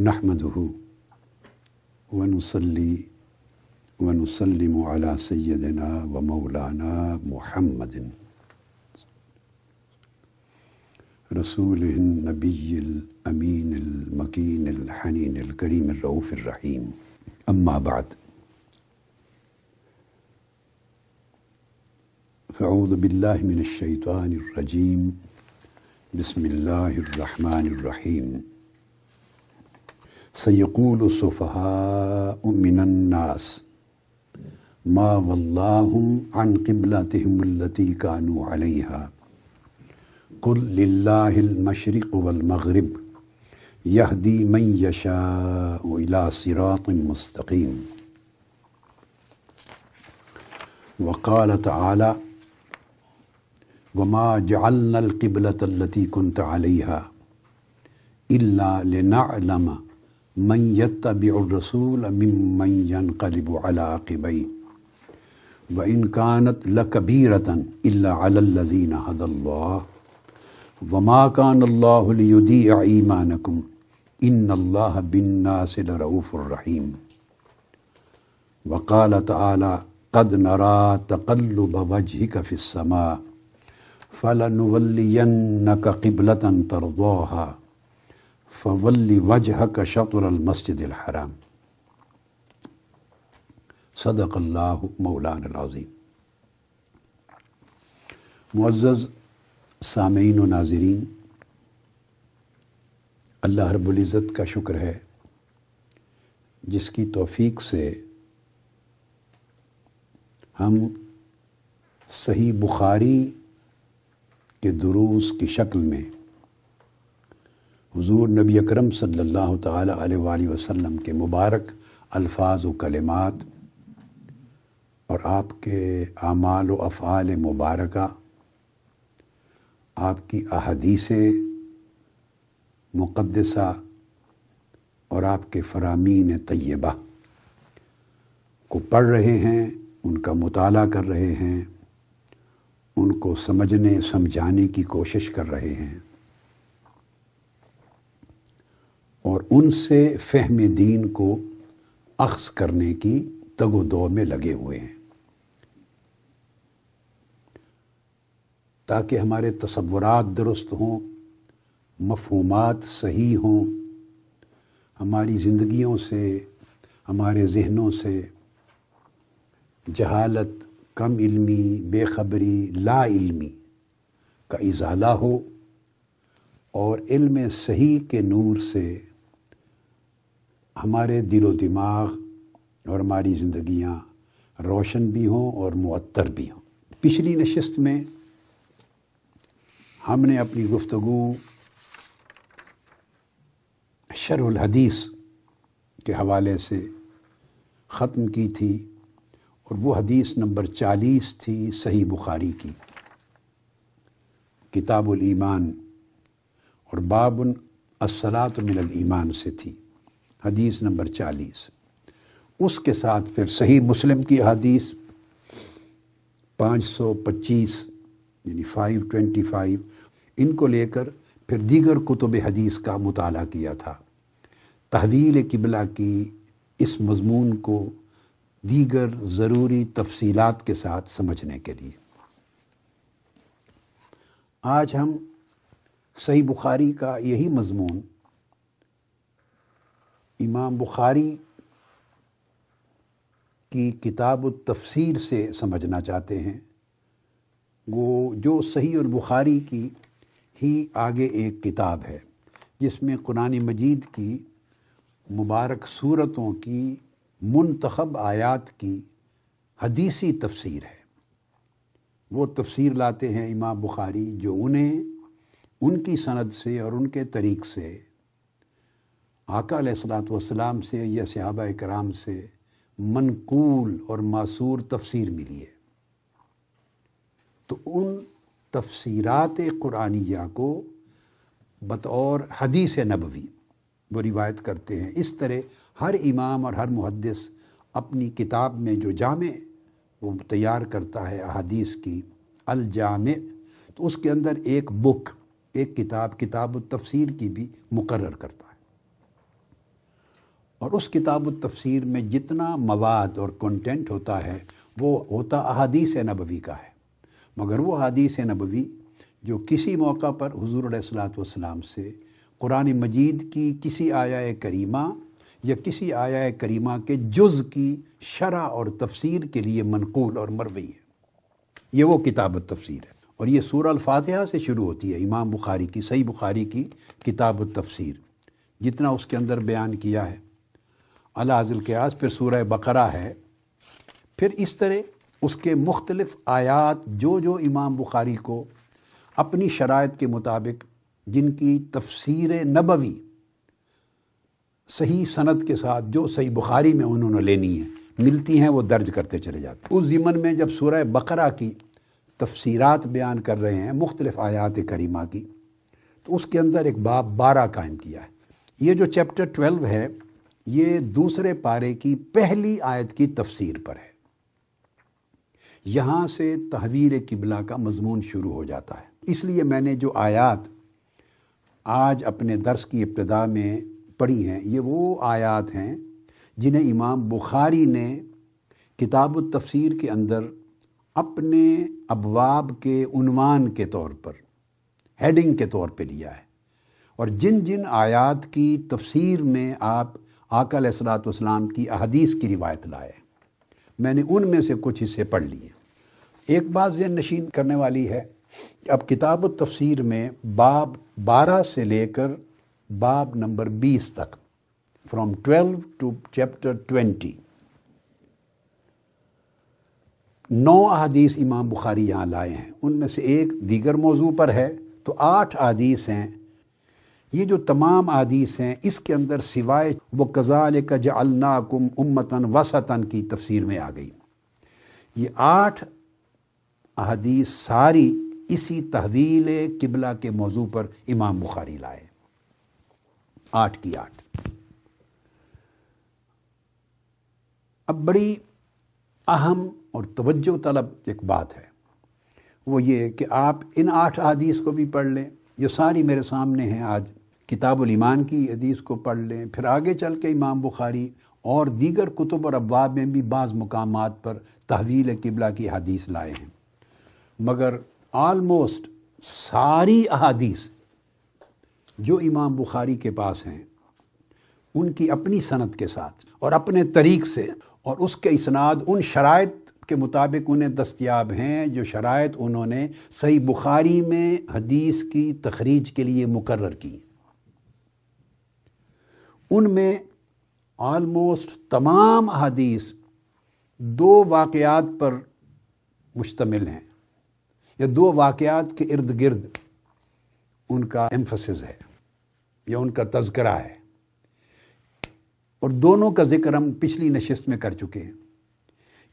نحمده ونصلي ونسلم على سيدنا ومولانا محمد. رسوله النبي الأمين المكين الحنين الكريم الرؤوف الرحيم. أما بعد. فأعوذ بالله من الشيطان الرجيم. بسم الله الرحمن الرحيم. سيقول السفهاء من الناس ما واللهم عن قبلتهم التي كانوا عليها قل لله المشرق والمغرب يهدي من يشاء إلى صراط مستقيم وقال تعالى وما جعلنا القبلة التي كنت عليها إلا لنعلم من يتبع الرسول ممن ينقلب على عقبيه وإن كانت لكبيرة إلا على الذين هدى الله وما كان الله ليضيع إيمانكم إن الله بالناس لرؤوف رحيم وقال تعالى قد نرى تقلب وجهك في السماء فلنولينك قبلة ترضاها فول وجهك شطر المسجد الحرام. صدق اللہ مولان العظیم معزز سامعین و ناظرین، اللہ رب العزت کا شکر ہے، جس کی توفیق سے ہم صحیح بخاری کے دروس کی شکل میں حضور نبی اکرم صلی اللہ تعالیٰ علیہ وآلہ وسلم کے مبارک الفاظ و کلمات اور آپ کے اعمال و افعال مبارکہ، آپ کی احادیث مقدسہ اور آپ کے فرامین طیبہ کو پڑھ رہے ہیں، ان کا مطالعہ کر رہے ہیں، ان کو سمجھنے، سمجھانے کی کوشش کر رہے ہیں۔ اور ان سے فہم دین کو اخذ کرنے کی تگ و دو میں لگے ہوئے ہیں۔ تاکہ ہمارے تصورات درست ہوں، مفہومات صحیح ہوں، ہماری زندگیوں سے، ہمارے ذہنوں سے جہالت، کم علمی، بے خبری، لا علمی کا ازالہ ہو اور علم صحیح کے نور سے ہمارے دل و دماغ اور ہماری زندگیاں روشن بھی ہوں اور معطر بھی ہوں۔ پچھلی نشست میں ہم نے اپنی گفتگو شرح الحدیث کے حوالے سے ختم کی تھی اور وہ حدیث نمبر چالیس تھی، صحیح بخاری کی۔ کتاب الایمان اور باب الصلاۃ من الایمان سے تھی۔ حدیث نمبر چالیس۔ اس کے ساتھ پھر صحیح مسلم کی حدیث پانچ سو پچیس یعنی فائیو ٹوینٹی فائیو ان کو لے کر پھر دیگر کتب حدیث کا مطالعہ کیا تھا۔ تحویل قبلہ کی اس مضمون کو دیگر ضروری تفصیلات کے ساتھ سمجھنے کے لیے۔ آج ہم صحیح بخاری کا یہی مضمون امام بخاری کی کتاب التفسیر سے سمجھنا چاہتے ہیں۔ وہ جو صحیح البخاری کی ہی آگے ایک کتاب ہے، جس میں قرآن مجید کی مبارک صورتوں کی منتخب آیات کی حدیثی تفسیر ہے۔ وہ تفسیر لاتے ہیں امام بخاری جو انہیں، ان کی سند سے اور ان کے طریق سے آقا علیہ السلاۃ والسلام سے یا صحابہ کرام سے منقول اور معصور تفسیر ملی ہے۔ تو ان تفسیرات قرآنیہ کو بطور حدیث نبوی وہ روایت کرتے ہیں۔ اس طرح ہر امام اور ہر محدث اپنی کتاب میں جو جامع وہ تیار کرتا ہے احادیث کی الجامع، تو اس کے اندر ایک بک، ایک کتاب کتاب التفسیر کی بھی مقرر کرتا ہے۔ اور اس کتاب التفسیر میں جتنا مواد اور کنٹینٹ ہوتا ہے، وہ ہوتا احادیث نبوی کا ہے۔ مگر وہ احادیث نبوی جو کسی موقع پر حضور علیہ السلاۃ والسلام سے قرآن مجید کی کسی آیا کریمہ یا کسی آیا کریمہ کے جز کی شرح اور تفسیر کے لیے منقول اور مروی ہے۔ یہ وہ کتاب التفسیر ہے۔ اور یہ سورہ الفاتحہ سے شروع ہوتی ہے، امام بخاری کی، صحیح بخاری کی کتاب التفسیر۔ جتنا اس کے اندر بیان کیا ہے۔ اللہ حضل کے آس پھر سورہ بقرہ ہے۔ پھر اس طرح اس کے مختلف آیات جو جو امام بخاری کو اپنی شرائط کے مطابق جن کی تفسیر نبوی صحیح صنعت کے ساتھ جو صحیح بخاری میں انہوں نے لینی ہے، ملتی ہیں، وہ درج کرتے چلے جاتے ہیں۔ اس ضمن میں جب سورہ بقرہ کی تفسیرات بیان کر رہے ہیں، مختلف آیات کریمہ کی، تو اس کے اندر ایک باب بارہ قائم کیا ہے۔ یہ جو چیپٹر ٹویلو ہے یہ دوسرے پارے کی پہلی آیت کی تفسیر پر ہے۔ یہاں سے تحویر قبلہ کا مضمون شروع ہو جاتا ہے۔ اس لیے میں نے جو آیات آج اپنے درس کی ابتدا میں پڑھی ہیں، یہ وہ آیات ہیں جنہیں امام بخاری نے کتاب التفسیر کے اندر اپنے ابواب کے عنوان کے طور پر، ہیڈنگ کے طور پہ لیا ہے۔ اور جن جن آیات کی تفسیر میں آپ آقا علیہ السلاۃ والسلام کی احادیث کی روایت لائے۔ میں نے ان میں سے کچھ حصے پڑھ لیے۔ ایک بات ذہن نشین کرنے والی ہے اب کتاب التفسیر میں باب بارہ سے لے کر باب نمبر بیس تک from twelve to chapter twenty. نو احادیث امام بخاری یہاں لائے ہیں۔ ان میں سے ایک دیگر موضوع پر ہے، تو آٹھ احادیث ہیں یہ جو تمام احادیث ہیں، اس کے اندر سوائے وہ کزال کا جعلناکم امتن وسطن کی تفسیر میں آ گئی۔ یہ آٹھ احادیث ساری اسی تحویل قبلہ کے موضوع پر امام بخاری لائے۔ آٹھ کی آٹھ۔ اب بڑی اہم اور توجہ طلب ایک بات ہے۔ وہ یہ کہ آپ ان آٹھ حدیث کو بھی پڑھ لیں، یہ ساری میرے سامنے ہیں آج۔ کتاب الایمان کی حدیث کو پڑھ لیں، پھر آگے چل کے امام بخاری اور دیگر کتب اور ابواب میں بھی بعض مقامات پر تحویل قبلہ کی حدیث لائے ہیں۔ مگر آلموسٹ ساری احادیث جو امام بخاری کے پاس ہیں، ان کی اپنی صنعت کے ساتھ اور اپنے طریق سے اور اس کے اسناد، ان شرائط کے مطابق انہیں دستیاب ہیں جو شرائط انہوں نے صحیح بخاری میں حدیث کی تخریج کے لیے مقرر کی۔ ان میں آلموسٹ تمام حدیث دو واقعات پر مشتمل ہیں یا دو واقعات کے ارد گرد ان کا ایمفسز ہے یا ان کا تذکرہ ہے اور دونوں کا ذکر ہم پچھلی نشست میں کر چکے ہیں۔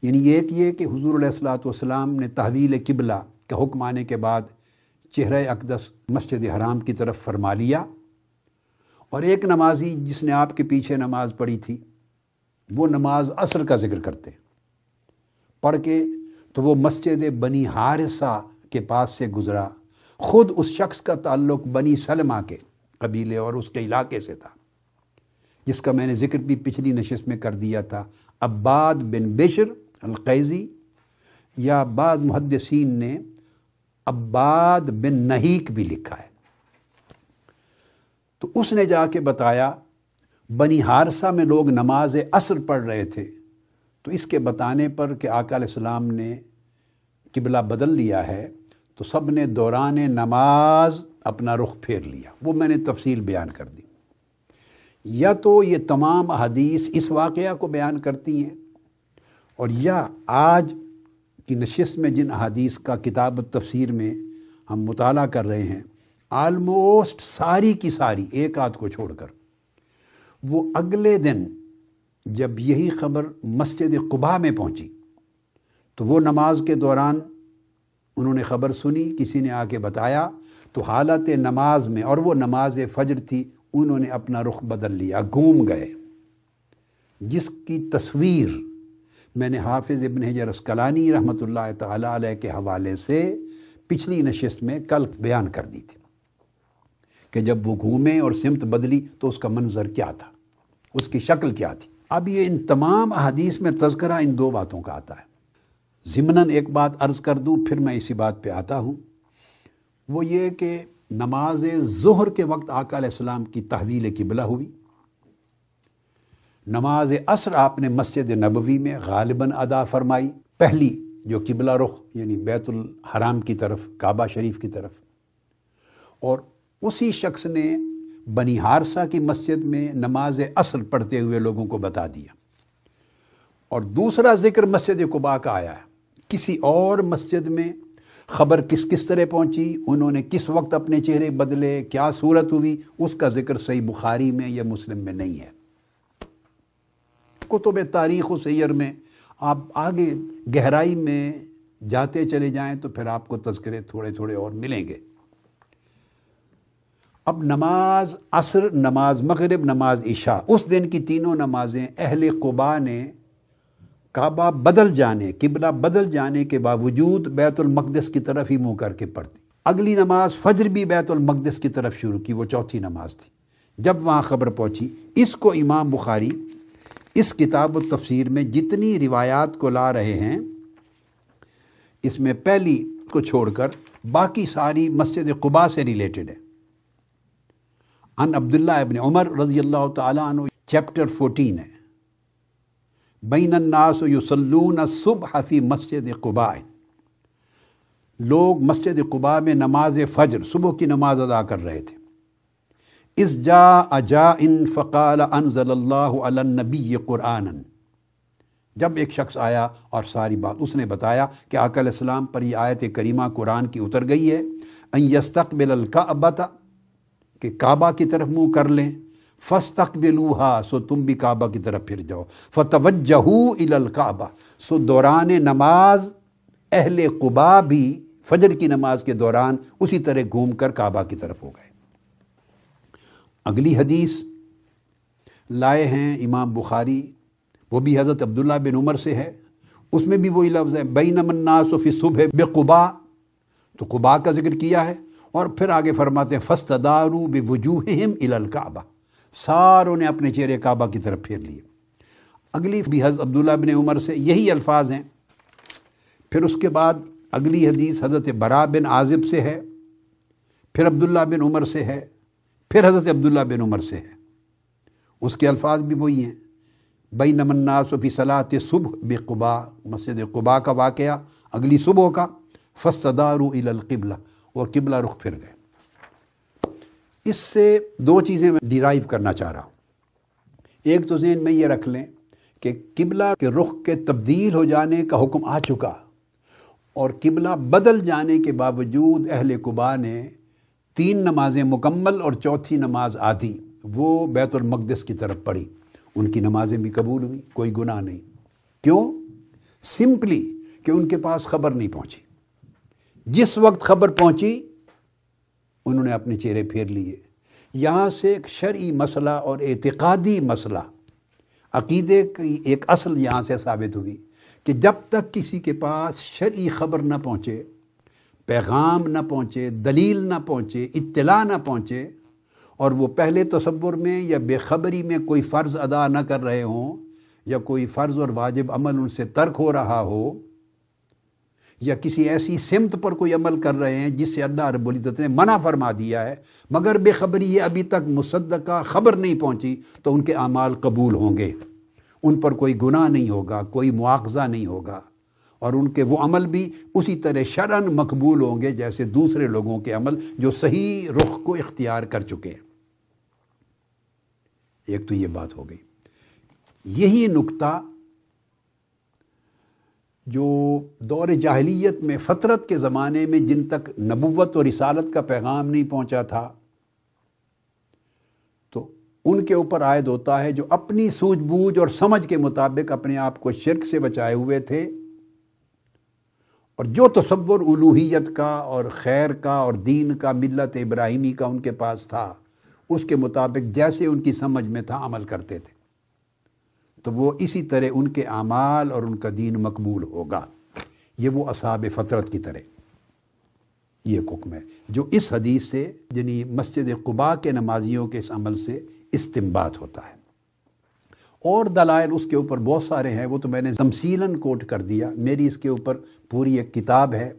یعنی ایک یہ کہ حضور علیہ السلاۃ والسلام نے تحویل قبلہ کا حکم آنے کے بعد چہرہ اقدس مسجد حرام کی طرف فرما لیا۔ اور ایک نمازی جس نے آپ کے پیچھے نماز پڑھی تھی، وہ نماز عصر کا ذکر کرتے۔ پڑھ کے تو وہ مسجد بنی حارثہ کے پاس سے گزرا۔ خود اس شخص کا تعلق بنی سلمہ کے قبیلے اور اس کے علاقے سے تھا، جس کا میں نے ذکر بھی پچھلی نشست میں کر دیا تھا۔ عباد بن بشر القیزی یا بعض محدثین نے عباد بن نحیق بھی لکھا ہے۔ تو اس نے جا کے بتایا، بنی حارثہ میں لوگ نماز عصر پڑھ رہے تھے۔ تو اس کے بتانے پر کہ آقا علیہ السلام نے قبلہ بدل لیا ہے، تو سب نے دوران نماز اپنا رخ پھیر لیا۔ وہ میں نے تفصیل بیان کر دی۔ یا تو یہ تمام حدیث اس واقعہ کو بیان کرتی ہیں، اور یا آج کی نشست میں جن حدیث کا کتاب تفسیر میں ہم مطالعہ کر رہے ہیں آلموسٹ ساری کی ساری، ایک آدھ کو چھوڑ کر۔ وہ اگلے دن جب یہی خبر مسجد قبا میں پہنچی، تو وہ نماز کے دوران انہوں نے خبر سنی، کسی نے آ کے بتایا۔ تو حالت نماز میں، اور وہ نماز فجر تھی، انہوں نے اپنا رخ بدل لیا، گھوم گئے۔ جس کی تصویر میں نے حافظ ابن حجر اسکلانی رحمۃ اللہ تعالیٰ علیہ کے حوالے سے پچھلی نشست میں کل بیان کر دی تھی۔ کہ جب وہ گھومے اور سمت بدلی تو اس کا منظر کیا تھا؟ اس کی شکل کیا تھی؟ اب یہ ان تمام احادیث میں تذکرہ ان دو باتوں کا آتا ہے۔ ضمناً ایک بات عرض کر دوں، پھر میں اسی بات پہ آتا ہوں۔ وہ یہ کہ نماز ظہر کے وقت آقا علیہ السلام کی تحویل قبلہ ہوئی۔ نماز عصر آپ نے مسجد نبوی میں غالباً ادا فرمائی۔ پہلی جو قبلہ رخ یعنی بیت الحرام کی طرف، کعبہ شریف کی طرف۔ اور اسی شخص نے بنی ہارسا کی مسجد میں نماز عصر پڑھتے ہوئے لوگوں کو بتا دیا۔ اور دوسرا ذکر مسجد قبا کا آیا ہے۔ کسی اور مسجد میں خبر کس کس طرح پہنچی، انہوں نے کس وقت اپنے چہرے بدلے، کیا صورت ہوئی، اس کا ذکر صحیح بخاری میں یا مسلم میں نہیں ہے۔ کتب تاریخ و سیر میں آپ آگے گہرائی میں جاتے چلے جائیں تو پھر آپ کو تذکرے تھوڑے تھوڑے اور ملیں گے۔ اب نماز عصر، نماز مغرب، نماز عشاء۔ اس دن کی تینوں نمازیں اہل قبا نے کعبہ بدل جانے، قبلہ بدل جانے کے باوجود بیت المقدس کی طرف ہی منہ کر کے پڑھتی اگلی نماز فجر بھی بیت المقدس کی طرف شروع کی، وہ چوتھی نماز تھی۔ جب وہاں خبر پہنچی، اس کو امام بخاری اس کتاب و تفسیر میں جتنی روایات کو لا رہے ہیں، اس میں پہلی کو چھوڑ کر باقی ساری مسجد قبا سے ریلیٹڈ ہے۔ ان عبداللہ ابن عمر رضی اللہ تعالیٰ عنہ چیپٹر فورٹین ہے۔ بین الناس یسلون صبح فی مسجد قباء۔ لوگ مسجد قباء میں نماز فجر، صبح کی نماز ادا کر رہے تھے۔ اس جا اجا ان فقال انزل اللہ علی النبی قرآن جب ایک شخص آیا اور ساری بات اس نے بتایا کہ آقا علیہ السلام پر یہ آیت کریمہ قرآن کی اتر گئی ہے۔ ان یستقبل الکعبہ کہ کعبہ کی طرف منہ کر لیں۔ فس سو تم بھی کعبہ کی طرف پھر جاؤ۔ فتوجہ الکعبہ، سو دوران نماز اہل قبا بھی فجر کی نماز کے دوران اسی طرح گھوم کر کعبہ کی طرف ہو گئے۔ اگلی حدیث لائے ہیں امام بخاری، وہ بھی حضرت عبداللہ بن عمر سے ہے۔ اس میں بھی وہی لفظ ہے بین الناس فی صبح بے قبا تو قبا کا ذکر کیا ہے۔ اور پھر آگے فرماتے ہیں فسط دارو بے وجوہم الکعبہ۔ ساروں نے اپنے چہرے کعبہ کی طرف پھیر لیے۔ اگلی بھی حضرت عبداللہ بن عمر سے یہی الفاظ ہیں۔ پھر اس کے بعد اگلی حدیث حضرت برا بن عازب سے ہے۔ پھر عبداللہ بن عمر سے ہے۔ پھر حضرت عبداللہ بن عمر سے ہے۔ اس کے الفاظ بھی وہی ہیں۔ بئی نمناس و فی صلاحت صبح بے قبا مسجد قبا کا واقعہ اگلی صبح کا۔ فستدارو القبلہ۔ اور قبلہ رخ پھر گئے۔ اس سے دو چیزیں میں ڈیرائیو کرنا چاہ رہا ہوں۔ ایک تو ذہن میں یہ رکھ لیں کہ قبلہ کے رخ کے تبدیل ہو جانے کا حکم آ چکا اور قبلہ بدل جانے کے باوجود اہل قبا نے تین نمازیں مکمل اور چوتھی نماز آدھی، وہ بیت المقدس کی طرف پڑھی۔ ان کی نمازیں بھی قبول ہوئی کوئی گناہ نہیں۔ کیوں؟ سمپلی کہ ان کے پاس خبر نہیں پہنچی۔ جس وقت خبر پہنچی، انہوں نے اپنے چہرے پھیر لیے۔ یہاں سے ایک شرعی مسئلہ اور اعتقادی مسئلہ۔ عقیدے کی ایک اصل یہاں سے ثابت ہوئی کہ جب تک کسی کے پاس شرعی خبر نہ پہنچے، پیغام نہ پہنچے، دلیل نہ پہنچے، اطلاع نہ پہنچے، اور وہ پہلے تصور میں یا بے خبری میں کوئی فرض ادا نہ کر رہے ہوں یا کوئی فرض اور واجب عمل ان سے ترک ہو رہا ہو یا کسی ایسی سمت پر کوئی عمل کر رہے ہیں جس سے اللہ رب العزت نے منع فرما دیا ہے، مگر بے خبری یہ ابھی تک مصدقہ خبر نہیں پہنچی تو ان کے اعمال قبول ہوں گے۔ ان پر کوئی گناہ نہیں ہوگا، کوئی مواخذہ نہیں ہوگا۔ اور ان کے وہ عمل بھی اسی طرح شرن مقبول ہوں گے جیسے دوسرے لوگوں کے عمل جو صحیح رخ کو اختیار کر چکے ہیں۔ ایک تو یہ بات ہو گئی۔ یہی نقطہ جو دور جاہلیت میں فطرت کے زمانے میں جن تک نبوت اور رسالت کا پیغام نہیں پہنچا تھا، تو ان کے اوپر عائد ہوتا ہے جو اپنی سوجھ بوجھ اور سمجھ کے مطابق اپنے آپ کو شرک سے بچائے ہوئے تھے۔ اور جو تصور الوحیت کا اور خیر کا اور دین کا، ملت ابراہیمی کا ان کے پاس تھا، اس کے مطابق جیسے ان کی سمجھ میں تھا، عمل کرتے تھے۔ تو وہ اسی طرح ان کے اعمال اور ان کا دین مقبول ہوگا۔ یہ وہ اصحاب فطرت کی طرح۔ یہ حکم ہے جو اس حدیث سے یعنی مسجد قبا کے نمازیوں کے اس عمل سے استمباد ہوتا ہے۔ اور دلائل اس کے اوپر بہت سارے ہیں، وہ تو میں نے تمثیلاً کوٹ کر دیا۔ میری اس کے اوپر پوری ایک کتاب ہے۔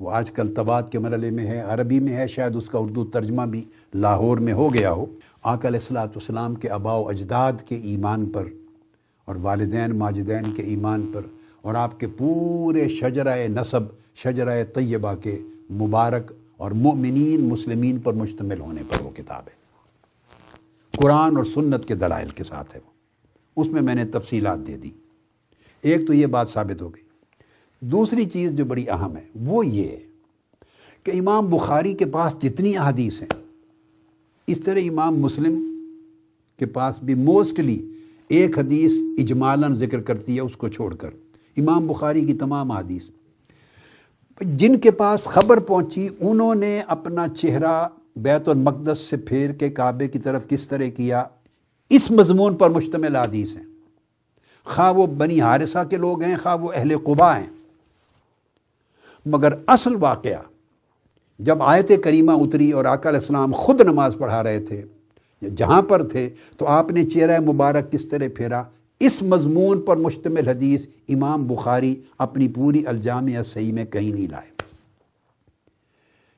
وہ آج کل تباد کے مرحلے میں ہے، عربی میں ہے، شاید اس کا اردو ترجمہ بھی لاہور میں ہو گیا ہو۔ آقا علیہ السلاۃ والسلام کے آبا و اجداد کے ایمان پر اور والدین ماجدین کے ایمان پر اور آپ کے پورے شجرہ نصب شجرہ طیبہ کے مبارک اور مؤمنین مسلمین پر مشتمل ہونے پر وہ کتاب ہے۔ قرآن اور سنت کے دلائل کے ساتھ ہے وہ۔ اس میں میں نے تفصیلات دے دی۔ ایک تو یہ بات ثابت ہو گئی۔ دوسری چیز جو بڑی اہم ہے وہ یہ ہے کہ امام بخاری کے پاس جتنی احادیث ہیں، اس طرح امام مسلم کے پاس بھی موسٹلی ایک حدیث اجمالاً ذکر کرتی ہے، اس کو چھوڑ کر۔ امام بخاری کی تمام حدیث۔ جن کے پاس خبر پہنچی، انہوں نے اپنا چہرہ بیت المقدس سے پھیر کے کعبے کی طرف کس طرح کیا؟ اس مضمون پر مشتمل حدیث ہیں۔ خواہ وہ بنی حارثہ کے لوگ ہیں، خواہ وہ اہل قبا ہیں۔ مگر اصل واقعہ، جب آیت کریمہ اتری اور آقا علیہ السلام خود نماز پڑھا رہے تھے جہاں پر تھے، تو آپ نے چہرہ مبارک کس طرح پھیرا؟ اس مضمون پر مشتمل حدیث امام بخاری اپنی پوری الجامع صحیح میں کہیں نہیں لائے۔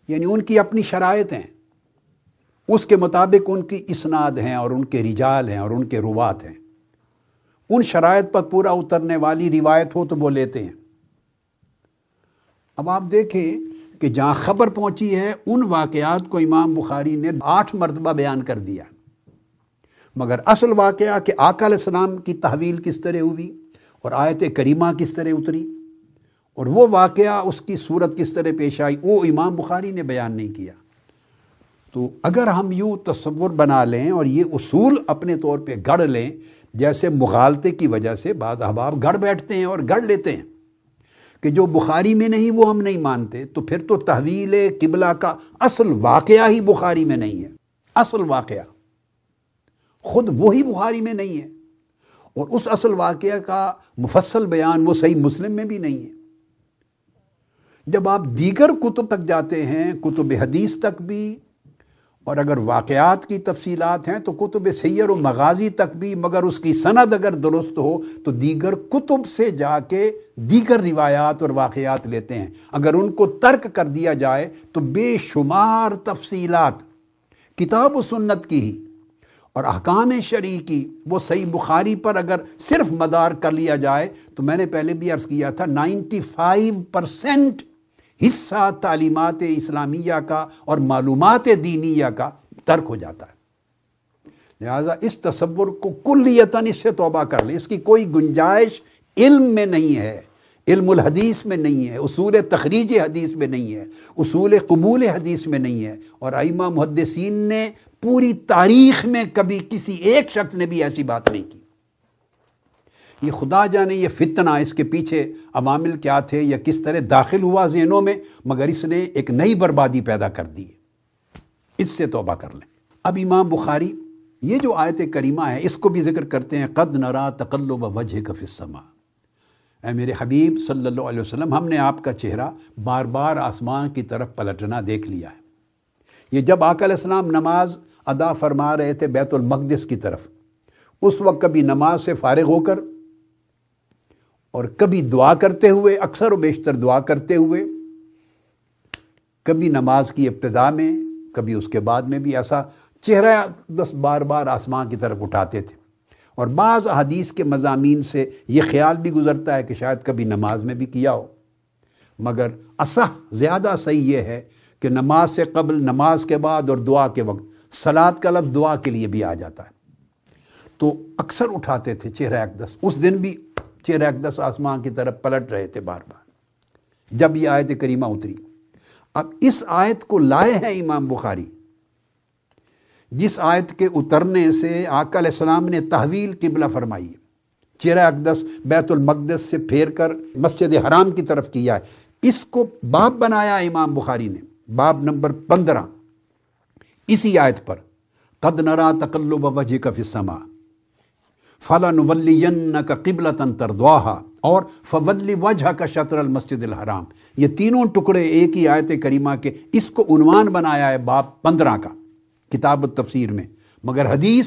یعنی ان کی اپنی شرائط ہیں۔ اس کے مطابق ان کی اسناد ہیں اور ان کے رجال ہیں اور ان کے روات ہیں۔ ان شرائط پر پورا اترنے والی روایت ہو تو وہ لیتے ہیں۔ اب آپ دیکھیں کہ جہاں خبر پہنچی ہے، ان واقعات کو امام بخاری نے آٹھ مرتبہ بیان کر دیا۔ مگر اصل واقعہ کہ آقا علیہ السلام کی تحویل کس طرح ہوئی اور آیت کریمہ کس طرح اتری اور وہ واقعہ اس کی صورت کس طرح پیش آئی، وہ امام بخاری نے بیان نہیں کیا۔ تو اگر ہم یوں تصور بنا لیں اور یہ اصول اپنے طور پہ گڑھ لیں، جیسے مغالطے کی وجہ سے بعض احباب گڑھ بیٹھتے ہیں اور گڑھ لیتے ہیں کہ جو بخاری میں نہیں، وہ ہم نہیں مانتے، تو پھر تو تحویل قبلہ کا اصل واقعہ ہی بخاری میں نہیں ہے۔ اصل واقعہ۔ خود وہی بخاری میں نہیں ہے۔ اور اس اصل واقعہ کا مفصل بیان وہ صحیح مسلم میں بھی نہیں ہے۔ جب آپ دیگر کتب تک جاتے ہیں، کتب حدیث تک بھی، اور اگر واقعات کی تفصیلات ہیں تو کتب سیر و مغازی تک بھی، مگر اس کی سند اگر درست ہو تو دیگر کتب سے جا کے دیگر روایات اور واقعات لیتے ہیں۔ اگر ان کو ترک کر دیا جائے تو بے شمار تفصیلات کتاب و سنت کی ہی۔ اور احکام شرعی کی وہ صحیح بخاری پر اگر صرف مدار کر لیا جائے تو میں نے پہلے بھی عرض کیا تھا نائنٹی فائیو پرسینٹ حصہ تعلیمات اسلامیہ کا اور معلومات دینیہ کا ترک ہو جاتا ہے۔ لہٰذا اس تصور کو کلیتاً اس سے توبہ کر لیں۔ اس کی کوئی گنجائش علم میں نہیں ہے۔ علم الحدیث میں نہیں ہے، اصول تخریج حدیث میں نہیں ہے، اصول قبول حدیث میں نہیں ہے۔ اور ائمہ محدثین نے پوری تاریخ میں کبھی کسی ایک شخص نے بھی ایسی بات نہیں کی۔ یہ خدا جانے یہ فتنہ اس کے پیچھے عوامل کیا تھے یا کس طرح داخل ہوا ذہنوں میں، مگر اس نے ایک نئی بربادی پیدا کر دی اس سے توبہ کر لیں۔ اب امام بخاری، یہ جو آیت کریمہ ہے، اس کو بھی ذکر کرتے ہیں، قد نرا تقلب وجہ کا فسما اے میرے حبیب صلی اللہ علیہ وسلم، ہم نے آپ کا چہرہ بار بار آسمان کی طرف پلٹنا دیکھ لیا ہے۔ یہ جب آقا علیہ السلام نماز ادا فرما رہے تھے بیت المقدس کی طرف، اس وقت کبھی نماز سے فارغ ہو کر اور کبھی دعا کرتے ہوئے، اکثر و بیشتر دعا کرتے ہوئے، کبھی نماز کی ابتدا میں، کبھی اس کے بعد میں بھی ایسا چہرہ دس بار بار آسمان کی طرف اٹھاتے تھے۔ اور بعض حدیث کے مضامین سے یہ خیال بھی گزرتا ہے کہ شاید کبھی نماز میں بھی کیا ہو۔ مگر اصح زیادہ صحیح یہ ہے کہ نماز سے قبل، نماز کے بعد اور دعا کے وقت سلاد کا لفظ دعا کے لیے بھی آ جاتا ہے۔ تو اکثر اٹھاتے تھے چہرہ اقدس۔ اس دن بھی چہرہ اقدس آسمان کی طرف پلٹ رہے تھے بار بار۔ جب یہ آیت کریمہ اتری۔ اب اس آیت کو لائے ہیں امام بخاری۔ جس آیت کے اترنے سے آقا علیہ السلام نے تحویل قبلہ فرمائی چہرہ اقدس بیت المقدس سے پھیر کر مسجد حرام کی طرف کیا ہے۔ اس کو باب بنایا امام بخاری نے۔ باب نمبر پندرہ۔ اسی آیت پر، قد نرا تقلب وجہ کا فسما فلاں کا قبل تنتر دعا اور فول وجہ کا شطر المسجد الحرام۔ یہ تینوں ٹکڑے ایک ہی آیت کریمہ کے اس کو عنوان بنایا ہے باپ پندرہ کا۔ کتاب التفسیر میں۔ مگر حدیث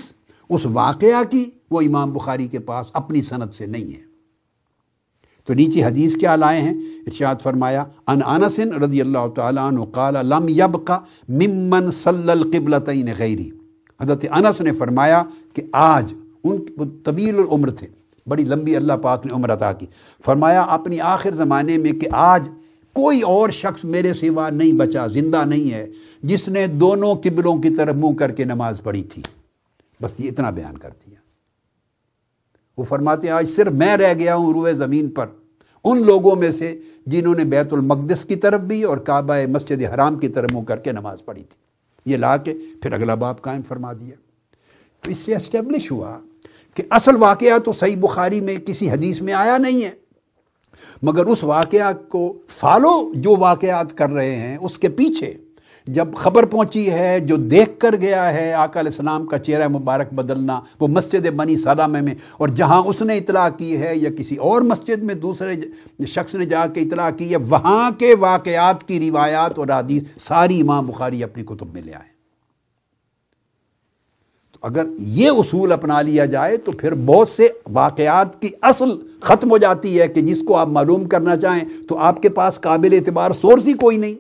اس واقعہ کی وہ امام بخاری کے پاس اپنی صنعت سے نہیں ہے۔ تو نیچے حدیث کیا لائے ہیں؟ ارشاد فرمایا ان انس رضی اللہ تعالیٰ عنہ قال، لم یبقى ممن صلی القبلتین غیری حضرت انس نے فرمایا کہ آج ان طویل العمر تھے۔ بڑی لمبی اللہ پاک نے عمر عطا کی۔ فرمایا، اپنی آخر زمانے میں کہ آج کوئی اور شخص میرے سوا نہیں بچا، زندہ نہیں ہے، جس نے دونوں قبلوں کی طرف منہ کر کے نماز پڑھی تھی۔ بس یہ اتنا بیان کر دیا۔ وہ فرماتے ہیں، آج صرف میں رہ گیا ہوں روئے زمین پر۔ ان لوگوں میں سے جنہوں نے بیت المقدس کی طرف بھی اور کعبہ مسجد حرام کی طرف منہ کر کے نماز پڑھی تھی۔ یہ لا کے پھر اگلا باپ قائم فرما دیا۔ تو اس سے اسٹیبلش ہوا کہ اصل واقعہ تو صحیح بخاری میں کسی حدیث میں آیا نہیں ہے۔ مگر اس واقعہ کو فالو جو واقعات کر رہے ہیں، اس کے پیچھے جب خبر پہنچی ہے، جو دیکھ کر گیا ہے آقا علیہ السلام کا چہرہ مبارک بدلنا، وہ مسجد بنی سالامہ میں، اور جہاں اس نے اطلاع کی ہے یا کسی اور مسجد میں دوسرے شخص نے جا کے اطلاع کی ہے، وہاں کے واقعات کی روایات اور حدیث ساری امام بخاری اپنی کتب میں لے آئے۔ تو اگر یہ اصول اپنا لیا جائے تو پھر بہت سے واقعات کی اصل ختم ہو جاتی ہے کہ جس کو آپ معلوم کرنا چاہیں تو آپ کے پاس قابل اعتبار سورس ہی کوئی نہیں۔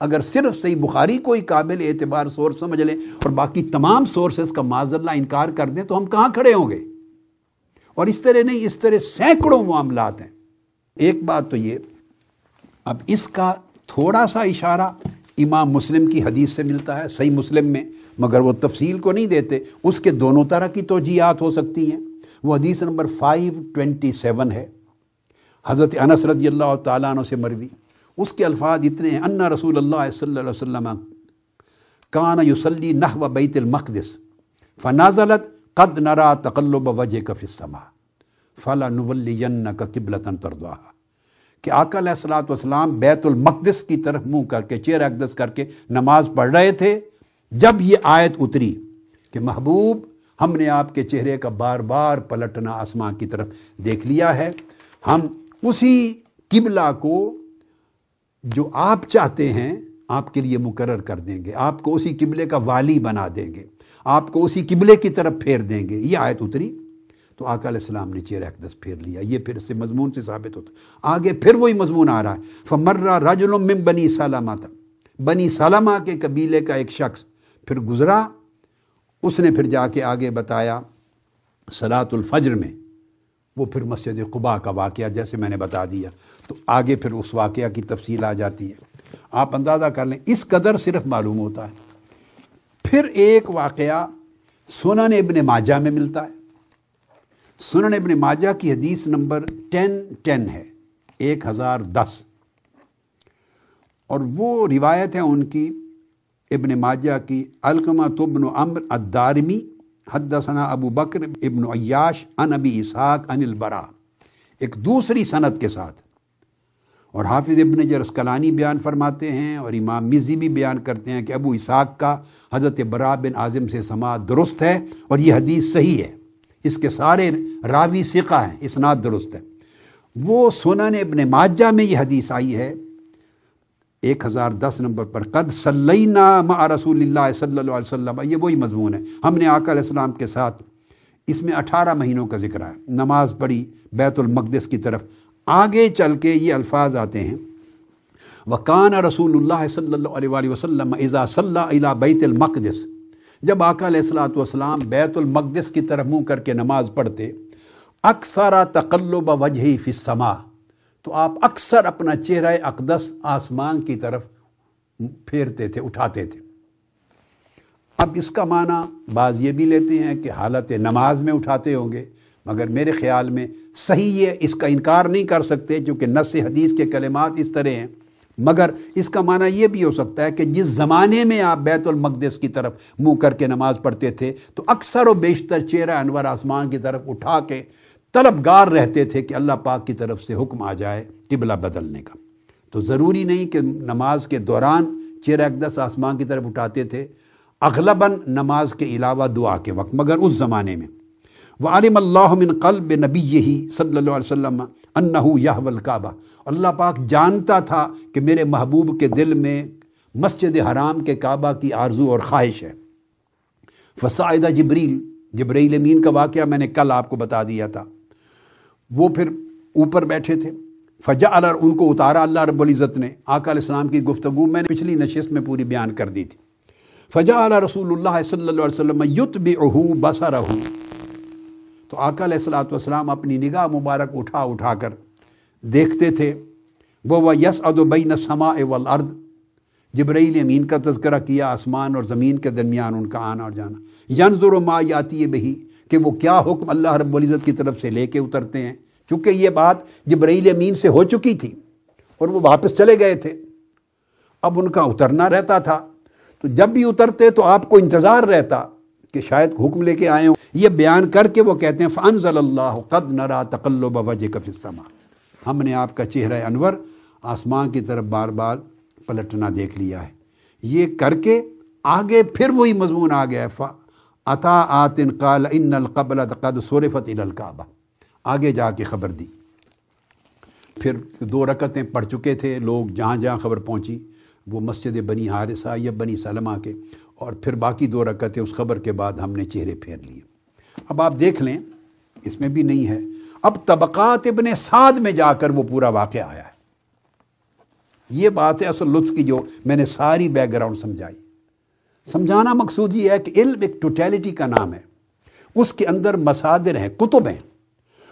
اگر صرف صحیح بخاری کوئی قابل اعتبار سورس سمجھ لیں اور باقی تمام سورسز کا معذ اللہ انکار کر دیں تو ہم کہاں کھڑے ہوں گے؟ اور اس طرح نہیں، اس طرح سینکڑوں معاملات ہیں۔ ایک بات تو یہ، اب اس کا تھوڑا سا اشارہ امام مسلم کی حدیث سے ملتا ہے، صحیح مسلم میں، مگر وہ تفصیل کو نہیں دیتے۔ اس کے دونوں طرح کی توجیہات ہو سکتی ہیں۔ وہ حدیث نمبر فائیو ٹوینٹی سیون ہے۔ حضرت انس رضی اللہ تعالیٰ عنہ سے مروی۔ اس کے الفاظ اتنے ہیں انا رسول اللہ صلی اللہ علیہ وسلم کان یوسلی نہ و بیت المقدس فنازلت قد نرا تقلب وجہ کا فسما فلا نولی کا قبلتاً کہ آقا علیہ السلاۃ والسلام بیت المقدس کی طرف منہ کر کے چیر اقدس کر کے نماز پڑھ رہے تھے۔ جب یہ آیت اتری کہ محبوب، ہم نے آپ کے چہرے کا بار بار پلٹنا آسمان کی طرف دیکھ لیا ہے۔ ہم اسی قبلہ کو جو آپ چاہتے ہیں، آپ کے لیے مقرر کر دیں گے۔ آپ کو اسی قبلے کا والی بنا دیں گے۔ آپ کو اسی قبلے کی طرف پھیر دیں گے۔ یہ آیت اتری۔ تو آقا علیہ السلام نے چیر اقدس پھیر لیا۔ یہ پھر اس سے مضمون سے ثابت ہوتا آگے پھر وہی مضمون آ رہا ہے۔ فمرہ راجل من بنی سالامہ تھا بنی سالامہ کے قبیلے کا ایک شخص پھر گزرا۔ اس نے پھر جا کے آگے بتایا صلاۃ الفجر میں وہ پھر مسجد قبا کا واقعہ جیسے میں نے بتا دیا۔ تو آگے پھر اس واقعہ کی تفصیل آ جاتی ہے۔ آپ اندازہ کر لیں، اس قدر صرف معلوم ہوتا ہے۔ پھر ایک واقعہ سنن ابن ماجہ میں ملتا ہے۔ سنن ابن ماجہ کی حدیث نمبر ٹین ٹین ہے، ایک ہزار دس۔ اور وہ روایت ہے ان کی ابن ماجہ کی القمہ تبن امر الدارمی، حدثنا ابو بکر ابن عیاش ان ابی اسحاق ان البرا ایک دوسری صنعت کے ساتھ۔ اور حافظ ابن جرسکلانی بیان فرماتے ہیں اور امام مزی بھی بیان کرتے ہیں کہ ابو اسحاق کا حضرت برا بن اعظم سے سماعت درست ہے اور یہ حدیث صحیح ہے۔ اس کے سارے راوی سقہ ہیں، اسناد درست ہے وہ سنن ابن ماجہ میں یہ حدیث آئی ہے، ایک ہزار دس نمبر پر، قد صلینا مع رسول اللہ صلی اللہ علیہ وسلم۔ یہ وہی مضمون ہے۔ ہم نے آقا علیہ السلام کے ساتھ اس میں اٹھارہ مہینوں کا ذکر ہے نماز پڑھی بیت المقدس کی طرف۔ آگے چل کے یہ الفاظ آتے ہیں۔ وقان رسول اللہ صلی اللہ علیہ وسلم اذا صلی اللہ بیت المقدس۔ جب آقا علیہ السلاۃ والسلام بیت المقدس کی طرف منہ کر کے نماز پڑھتے، اکثر تقلب وجہ فی السما تو آپ اکثر اپنا چہرہ اقدس آسمان کی طرف پھیرتے تھے، اٹھاتے تھے۔ اب اس کا معنی بعض یہ بھی لیتے ہیں کہ حالت نماز میں اٹھاتے ہوں گے، مگر میرے خیال میں صحیح یہ اس کا انکار نہیں کر سکتے، چونکہ نس حدیث کے کلمات اس طرح ہیں۔ مگر اس کا معنی یہ بھی ہو سکتا ہے کہ جس زمانے میں آپ بیت المقدس کی طرف منہ کر کے نماز پڑھتے تھے، تو اکثر و بیشتر چہرہ انور آسمان کی طرف اٹھا کے طلبگار رہتے تھے کہ اللہ پاک کی طرف سے حکم آ جائے قبلہ بدلنے کا۔ تو ضروری نہیں کہ نماز کے دوران چیر اقدس آسمان کی طرف اٹھاتے تھے، اغلباً نماز کے علاوہ دعا کے وقت، مگر اس زمانے میں۔ وہ عالم اللہ من قلب نبی یہی صلی اللہ علیہ وسلم انہو یہ الکعبہ اللہ پاک جانتا تھا کہ میرے محبوب کے دل میں مسجد حرام کے کعبہ کی آرزو اور خواہش ہے۔ فسائدہ جبریل جبرائیل امین کا واقعہ میں نے کل آپ کو بتا دیا تھا۔ وہ پھر اوپر بیٹھے تھے۔ فجا ان کو اتارا اللہ رب العزت نے۔ آقا علیہ السلام کی گفتگو میں نے پچھلی نشست میں پوری بیان کر دی تھی۔ فجا رسول اللہ صلی اللہ علیہ وسلم یت بہو بسا تو آقا علیہ السلاۃ والسلام اپنی نگاہ مبارک اٹھا اٹھا کر دیکھتے تھے، وہ یس ادبین سما والارض، جبرائیل امین کا تذکرہ کیا، آسمان اور زمین کے درمیان ان کا آنا اور جانا۔ ینظر و ما یاتی ہے بہی، کہ وہ کیا حکم اللہ رب العزت کی طرف سے لے کے اترتے ہیں۔ چونکہ یہ بات جبرائیل امین سے ہو چکی تھی اور وہ واپس چلے گئے تھے۔ اب ان کا اترنا رہتا تھا۔ تو جب بھی اترتے تو آپ کو انتظار رہتا۔ کہ شاید حکم لے کے آئے ہوں۔ یہ بیان کر کے وہ کہتے ہیں فنزل اللہ قد نرا تقلب وجہ کا فسما ہم نے آپ کا چہرہ انور آسمان کی طرف بار بار پلٹنا دیکھ لیا ہے۔ یہ کر کے آگے پھر وہی مضمون آ گیا ہے۔ عطا آتن قال ان القبل قد صورفت الکعبہ آگے جا کے خبر دی۔ پھر دو رکتیں پڑھ چکے تھے۔ لوگ جہاں جہاں خبر پہنچی، وہ مسجد بنی حارثہ یا بنی سلمہ کے۔ اور پھر باقی دو رکتیں اس خبر کے بعد ہم نے چہرے پھیر لیے۔ اب آپ دیکھ لیں، اس میں بھی نہیں ہے۔ اب طبقات ابن سعد میں جا کر وہ پورا واقعہ آیا ہے۔ یہ بات ہے اصل لطف کی جو میں نے ساری بیک گراؤنڈ سمجھائی۔ سمجھانا مقصود یہ ہے کہ علم ایک ٹوٹیلٹی کا نام ہے۔ اس کے اندر مسادر ہیں، کتب ہیں۔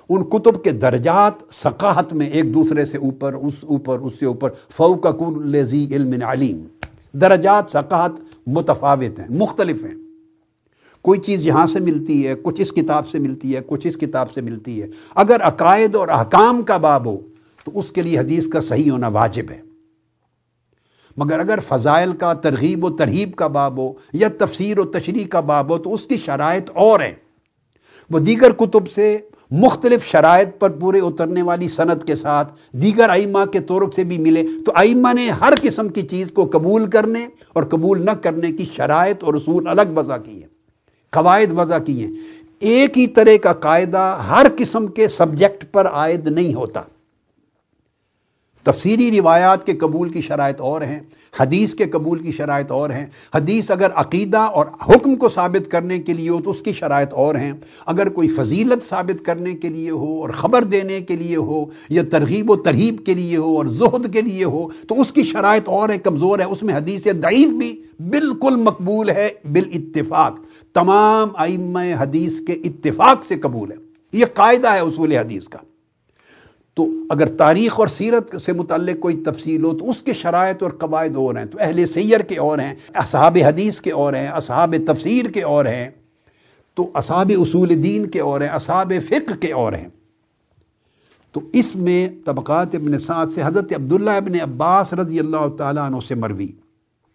ان کتب کے درجات ثقافت میں ایک دوسرے سے اوپر، اس اوپر، اس سے اوپر۔ فوق کل ذی علم علیم۔ درجات ثقافت متفاوت ہیں، مختلف ہیں۔ کوئی چیز یہاں سے ملتی ہے، کچھ اس کتاب سے ملتی ہے، کچھ اس کتاب سے ملتی ہے۔ اگر عقائد اور احکام کا باب ہو، تو اس کے لیے حدیث کا صحیح ہونا واجب ہے۔ مگر اگر فضائل کا ترغیب و ترہیب کا باب ہو یا تفسیر و تشریح کا باب ہو، تو اس کی شرائط اور ہیں۔ وہ دیگر کتب سے مختلف شرائط پر پورے اترنے والی صنعت کے ساتھ دیگر ائمہ کے طورق سے بھی ملے، تو ائمہ نے ہر قسم کی چیز کو قبول کرنے اور قبول نہ کرنے کی شرائط اور اصول الگ وضع کی ہیں قواعد وضع کی ہیں ایک ہی طرح کا قاعدہ ہر قسم کے سبجیکٹ پر عائد نہیں ہوتا۔ تفسیری روایات کے قبول کی شرائط اور ہیں، حدیث کے قبول کی شرائط اور ہیں۔ حدیث اگر عقیدہ اور حکم کو ثابت کرنے کے لیے ہو تو اس کی شرائط اور ہیں۔ اگر کوئی فضیلت ثابت کرنے کے لیے ہو اور خبر دینے کے لیے ہو یا ترغیب و ترہیب کے لیے ہو اور زہد کے لیے ہو تو اس کی شرائط اور ہے کمزور ہے اس میں حدیث ضعیف بھی بالکل مقبول ہے، بالاتفاق۔ تمام ائمہ حدیث کے اتفاق سے قبول ہے۔ یہ قاعدہ ہے اصول حدیث کا۔ تو اگر تاریخ اور سیرت سے متعلق کوئی تفصیل ہو تو اس کے شرائط اور قواعد اور ہیں، تو اہل سیر کے اور ہیں، اصحاب حدیث کے اور ہیں، اصحاب تفسیر کے اور ہیں، تو اصحاب اصول دین کے اور ہیں، اصحاب فقہ کے اور ہیں۔ تو اس میں طبقات ابن سعد سے حضرت عبداللہ ابن عباس رضی اللہ تعالیٰ عنہ سے مروی۔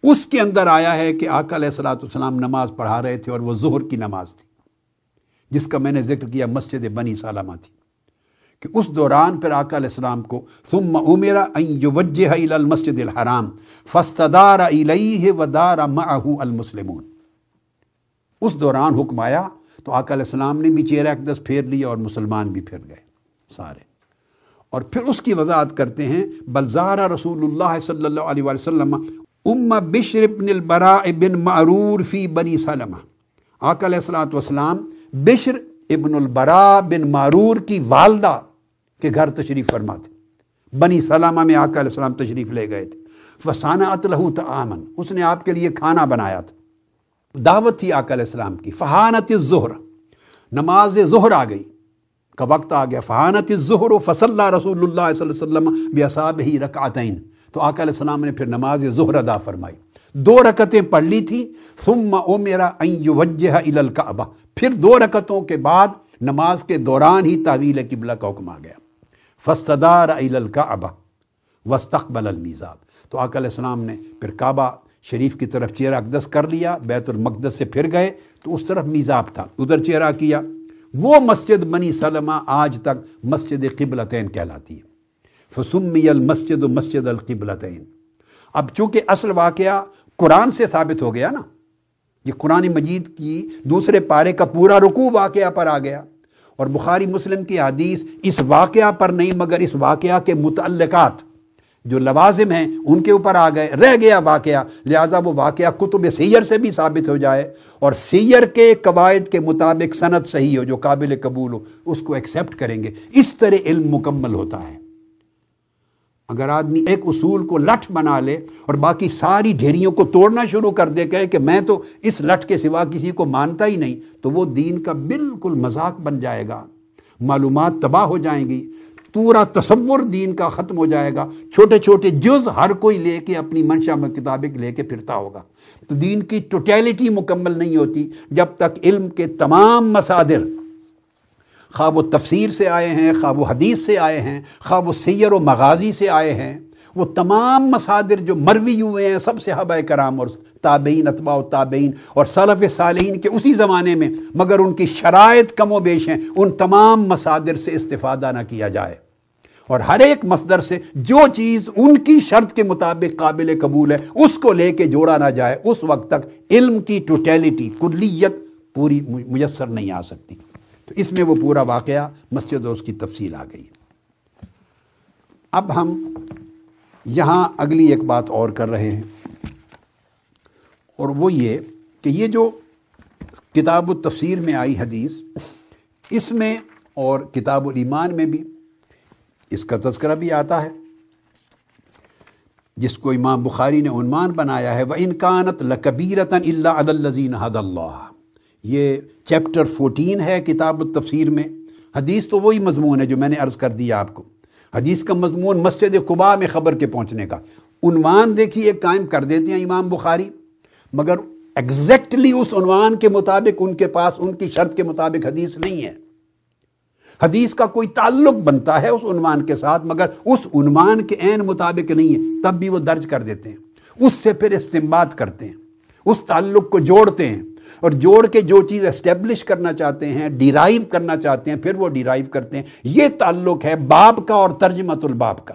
اس کے اندر آیا ہے کہ آقا علیہ السلاۃ والسلام نماز پڑھا رہے تھے اور وہ ظہر کی نماز تھی، جس کا میں نے ذکر کیا مسجد بنی سالمہ تھی۔ کہ اس دوران پھر آقا علیہ السلام کو، ثم عمر یوجہ الى المسجد الحرام، فاستدار الیہ ودار معه المسلمون۔ اس دوران حکم آیا تو آقا علیہ السلام نے بھی چہرہ اقدس پھیر لیا اور مسلمان بھی پھر گئے سارے۔ اور پھر اس کی وضاحت کرتے ہیں بلزارہ رسول اللہ صلی اللہ علیہ وسلم، ام بشر بن البراء بن معرور فی بنی سلمہ۔ آقا علیہ السلام والسلام بشر ابن البراء بن معرور کی والدہ کہ گھر تشریف فرما تھے بنی سلامہ میں آقا علیہ السلام تشریف لے گئے تھے۔ فسانہ اطلح تعامن اس نے آپ کے لیے کھانا بنایا تھا۔ دعوت تھی آقا علیہ السلام کی۔ فہانت ظہر نماز ظہر آ گئی۔ کا وقت آ گیا۔ فہانت ظہر و فصل اللہ رسول اللہ صلی اللہ علیہ وسلم بیاساب ہی رکعتین تو آقا علیہ السلام نے پھر نماز ظہر ادا فرمائی۔ دو رکتیں پڑھ لی تھیں ثم او میرا یوجہ الکعبہ پھر دو رکتوں کے بعد نماز کے دوران ہی تعویل قبلہ کا حکم آ گیا۔ فستدار الکعبہ وسطبل المیزاب تو آقا علیہ السلام نے پھر کعبہ شریف کی طرف چہرہ اقدس کر لیا، بیت المقدس سے پھر گئے، تو اس طرف میزاب تھا۔ ادھر چہرہ کیا، وہ مسجد بنی سلمہ آج تک مسجد قبلتین کہلاتی ہے۔ فسمی المسجد مسجد القبلتین۔ اب چونکہ اصل واقعہ قرآن سے ثابت ہو گیا نا، یہ قرآن مجید کی دوسرے پارے کا پورا رکوع واقعہ پر آ گیا۔ اور بخاری مسلم کی حدیث اس واقعہ پر نہیں، مگر اس واقعہ کے متعلقات جو لوازم ہیں، ان کے اوپر آ گئے، رہ گیا واقعہ۔ لہٰذا وہ واقعہ کتب سیر سے بھی ثابت ہو جائے اور سیر کے قواعد کے مطابق صنعت صحیح ہو، جو قابل قبول ہو، اس کو ایکسیپٹ کریں گے۔ اس طرح علم مکمل ہوتا ہے۔ اگر آدمی ایک اصول کو لٹھ بنا لے اور باقی ساری ڈھیریوں کو توڑنا شروع کر دے، کہے کہ میں تو اس لٹھ کے سوا کسی کو مانتا ہی نہیں، تو وہ دین کا بالکل مذاق بن جائے گا۔ معلومات تباہ ہو جائیں گی، پورا تصور دین کا ختم ہو جائے گا۔ چھوٹے چھوٹے جز ہر کوئی لے کے اپنی منشا میں لے کے پھرتا ہوگا۔ تو دین کی ٹوٹیلٹی مکمل نہیں ہوتی جب تک علم کے تمام مسادر خواہ وہ تفسیر سے آئے ہیں خواہ وہ حدیث سے آئے ہیں خواہ وہ سیر و مغازی سے آئے ہیں۔ وہ تمام مسادر جو مروی ہوئے ہیں، سب صحابہ کرام اور تابعین، اتباع و تابعین اور صلف صالحین کے اسی زمانے میں، مگر ان کی شرائط کم و بیش ہیں۔ ان تمام مسادر سے استفادہ نہ کیا جائے۔ اور ہر ایک مصدر سے جو چیز ان کی شرط کے مطابق قابل قبول ہے، اس کو لے کے جوڑا نہ جائے، اس وقت تک علم کی ٹوٹیلٹی، کلیت پوری میسر نہیں آ سکتی۔ تو اس میں وہ پورا واقعہ مسجد و اس کی تفصیل آ گئی۔ اب ہم یہاں اگلی ایک بات اور کر رہے ہیں اور وہ یہ کہ یہ جو کتاب و میں آئی حدیث، اس میں اور کتاب الایمان میں بھی اس کا تذکرہ بھی آتا ہے۔ جس کو امام بخاری نے عنوان بنایا ہے وہ انکانت لکبیرتاً اللہ الزین حد اللہ۔ یہ چیپٹر فورٹین ہے کتاب التفسیر میں۔ حدیث تو وہی مضمون ہے جو میں نے عرض کر دیا آپ کو۔ حدیث کا مضمون مسجد قبا میں خبر کے پہنچنے کا۔ عنوان دیکھیے قائم کر دیتے ہیں امام بخاری۔ مگر ایگزیکٹلی اس عنوان کے مطابق، ان کے پاس، ان کی شرط کے مطابق حدیث نہیں ہے۔ حدیث کا کوئی تعلق بنتا ہے اس عنوان کے ساتھ، مگر اس عنوان کے عین مطابق نہیں ہے۔ تب بھی وہ درج کر دیتے ہیں۔ اس سے پھر استعمال کرتے ہیں۔ اس تعلق کو جوڑتے ہیں۔ اور جوڑ کے جو چیز اسٹیبلش کرنا چاہتے ہیں ڈیرائیو کرنا چاہتے ہیں، پھر وہ ڈیرائیو کرتے ہیں۔ یہ تعلق ہے باب کا اور ترجمت الباب کا،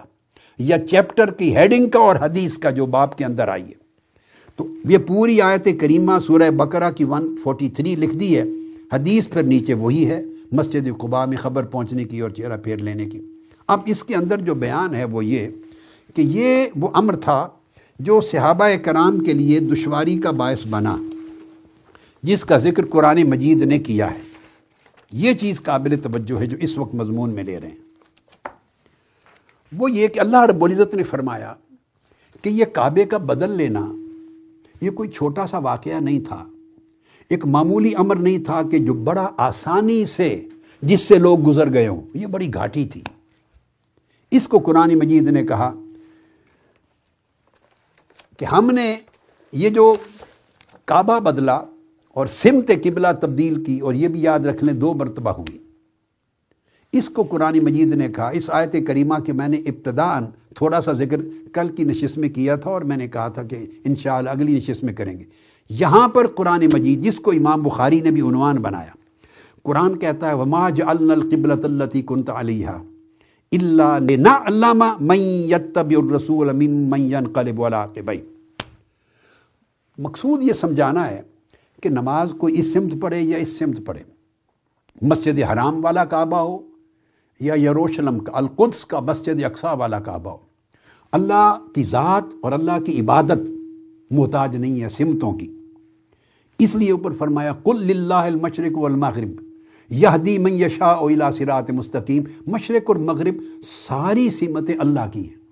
یا چیپٹر کی ہیڈنگ کا اور حدیث کا جو باب کے اندر آئی ہے۔ تو یہ پوری آیت کریمہ سورہ بقرہ کی ون فورٹی تھری لکھ دی ہے۔ حدیث پھر نیچے وہی ہے، مسجد قبا میں خبر پہنچنے کی اور چہرہ پھیر لینے کی۔ اب اس کے اندر جو بیان ہے وہ یہ کہ یہ وہ امر تھا جو صحابہ کرام کے لیے دشواری کا باعث بنا۔ جس کا ذکر قرآن مجید نے کیا ہے۔ یہ چیز قابل توجہ ہے جو اس وقت مضمون میں لے رہے ہیں۔ وہ یہ کہ اللہ رب العزت نے فرمایا کہ یہ کعبے کا بدل لینا یہ کوئی چھوٹا سا واقعہ نہیں تھا۔ ایک معمولی امر نہیں تھا کہ جو بڑا آسانی سے جس سے لوگ گزر گئے ہوں۔ یہ بڑی گھاٹی تھی۔ اس کو قرآن مجید نے کہا کہ ہم نے یہ جو کعبہ بدلا اور سمت قبلہ تبدیل کی اور یہ بھی یاد رکھ لیں دو مرتبہ ہوئی۔ اس کو قرآن مجید نے کہا، اس آیت کریمہ کے میں نے ابتدان تھوڑا سا ذکر کل کی نشست میں کیا تھا اور میں نے کہا تھا کہ انشاءاللہ اگلی نشست میں کریں گے۔ یہاں پر قرآن مجید، جس کو امام بخاری نے بھی عنوان بنایا، قرآن کہتا ہے، وما جعلنا القبلۃ التي كنت عليها الا لنعلم من يتبع الرسول ممن ينقلب على عقبيه۔ مقصود یہ سمجھانا ہے کہ نماز کو اس سمت پڑھے یا اس سمت پڑھے مسجد حرام والا کعبہ ہو یا یروشلم کا القدس کا مسجد اقسا والا کعبہ ہو۔ اللہ کی ذات اور اللہ کی عبادت محتاج نہیں ہے سمتوں کی۔ اس لیے اوپر فرمایا کل اللہ المشرق والمغرب، یہدی من یشا الا سرات مستقیم۔ مشرق اور مغرب ساری سمتیں اللہ کی ہیں۔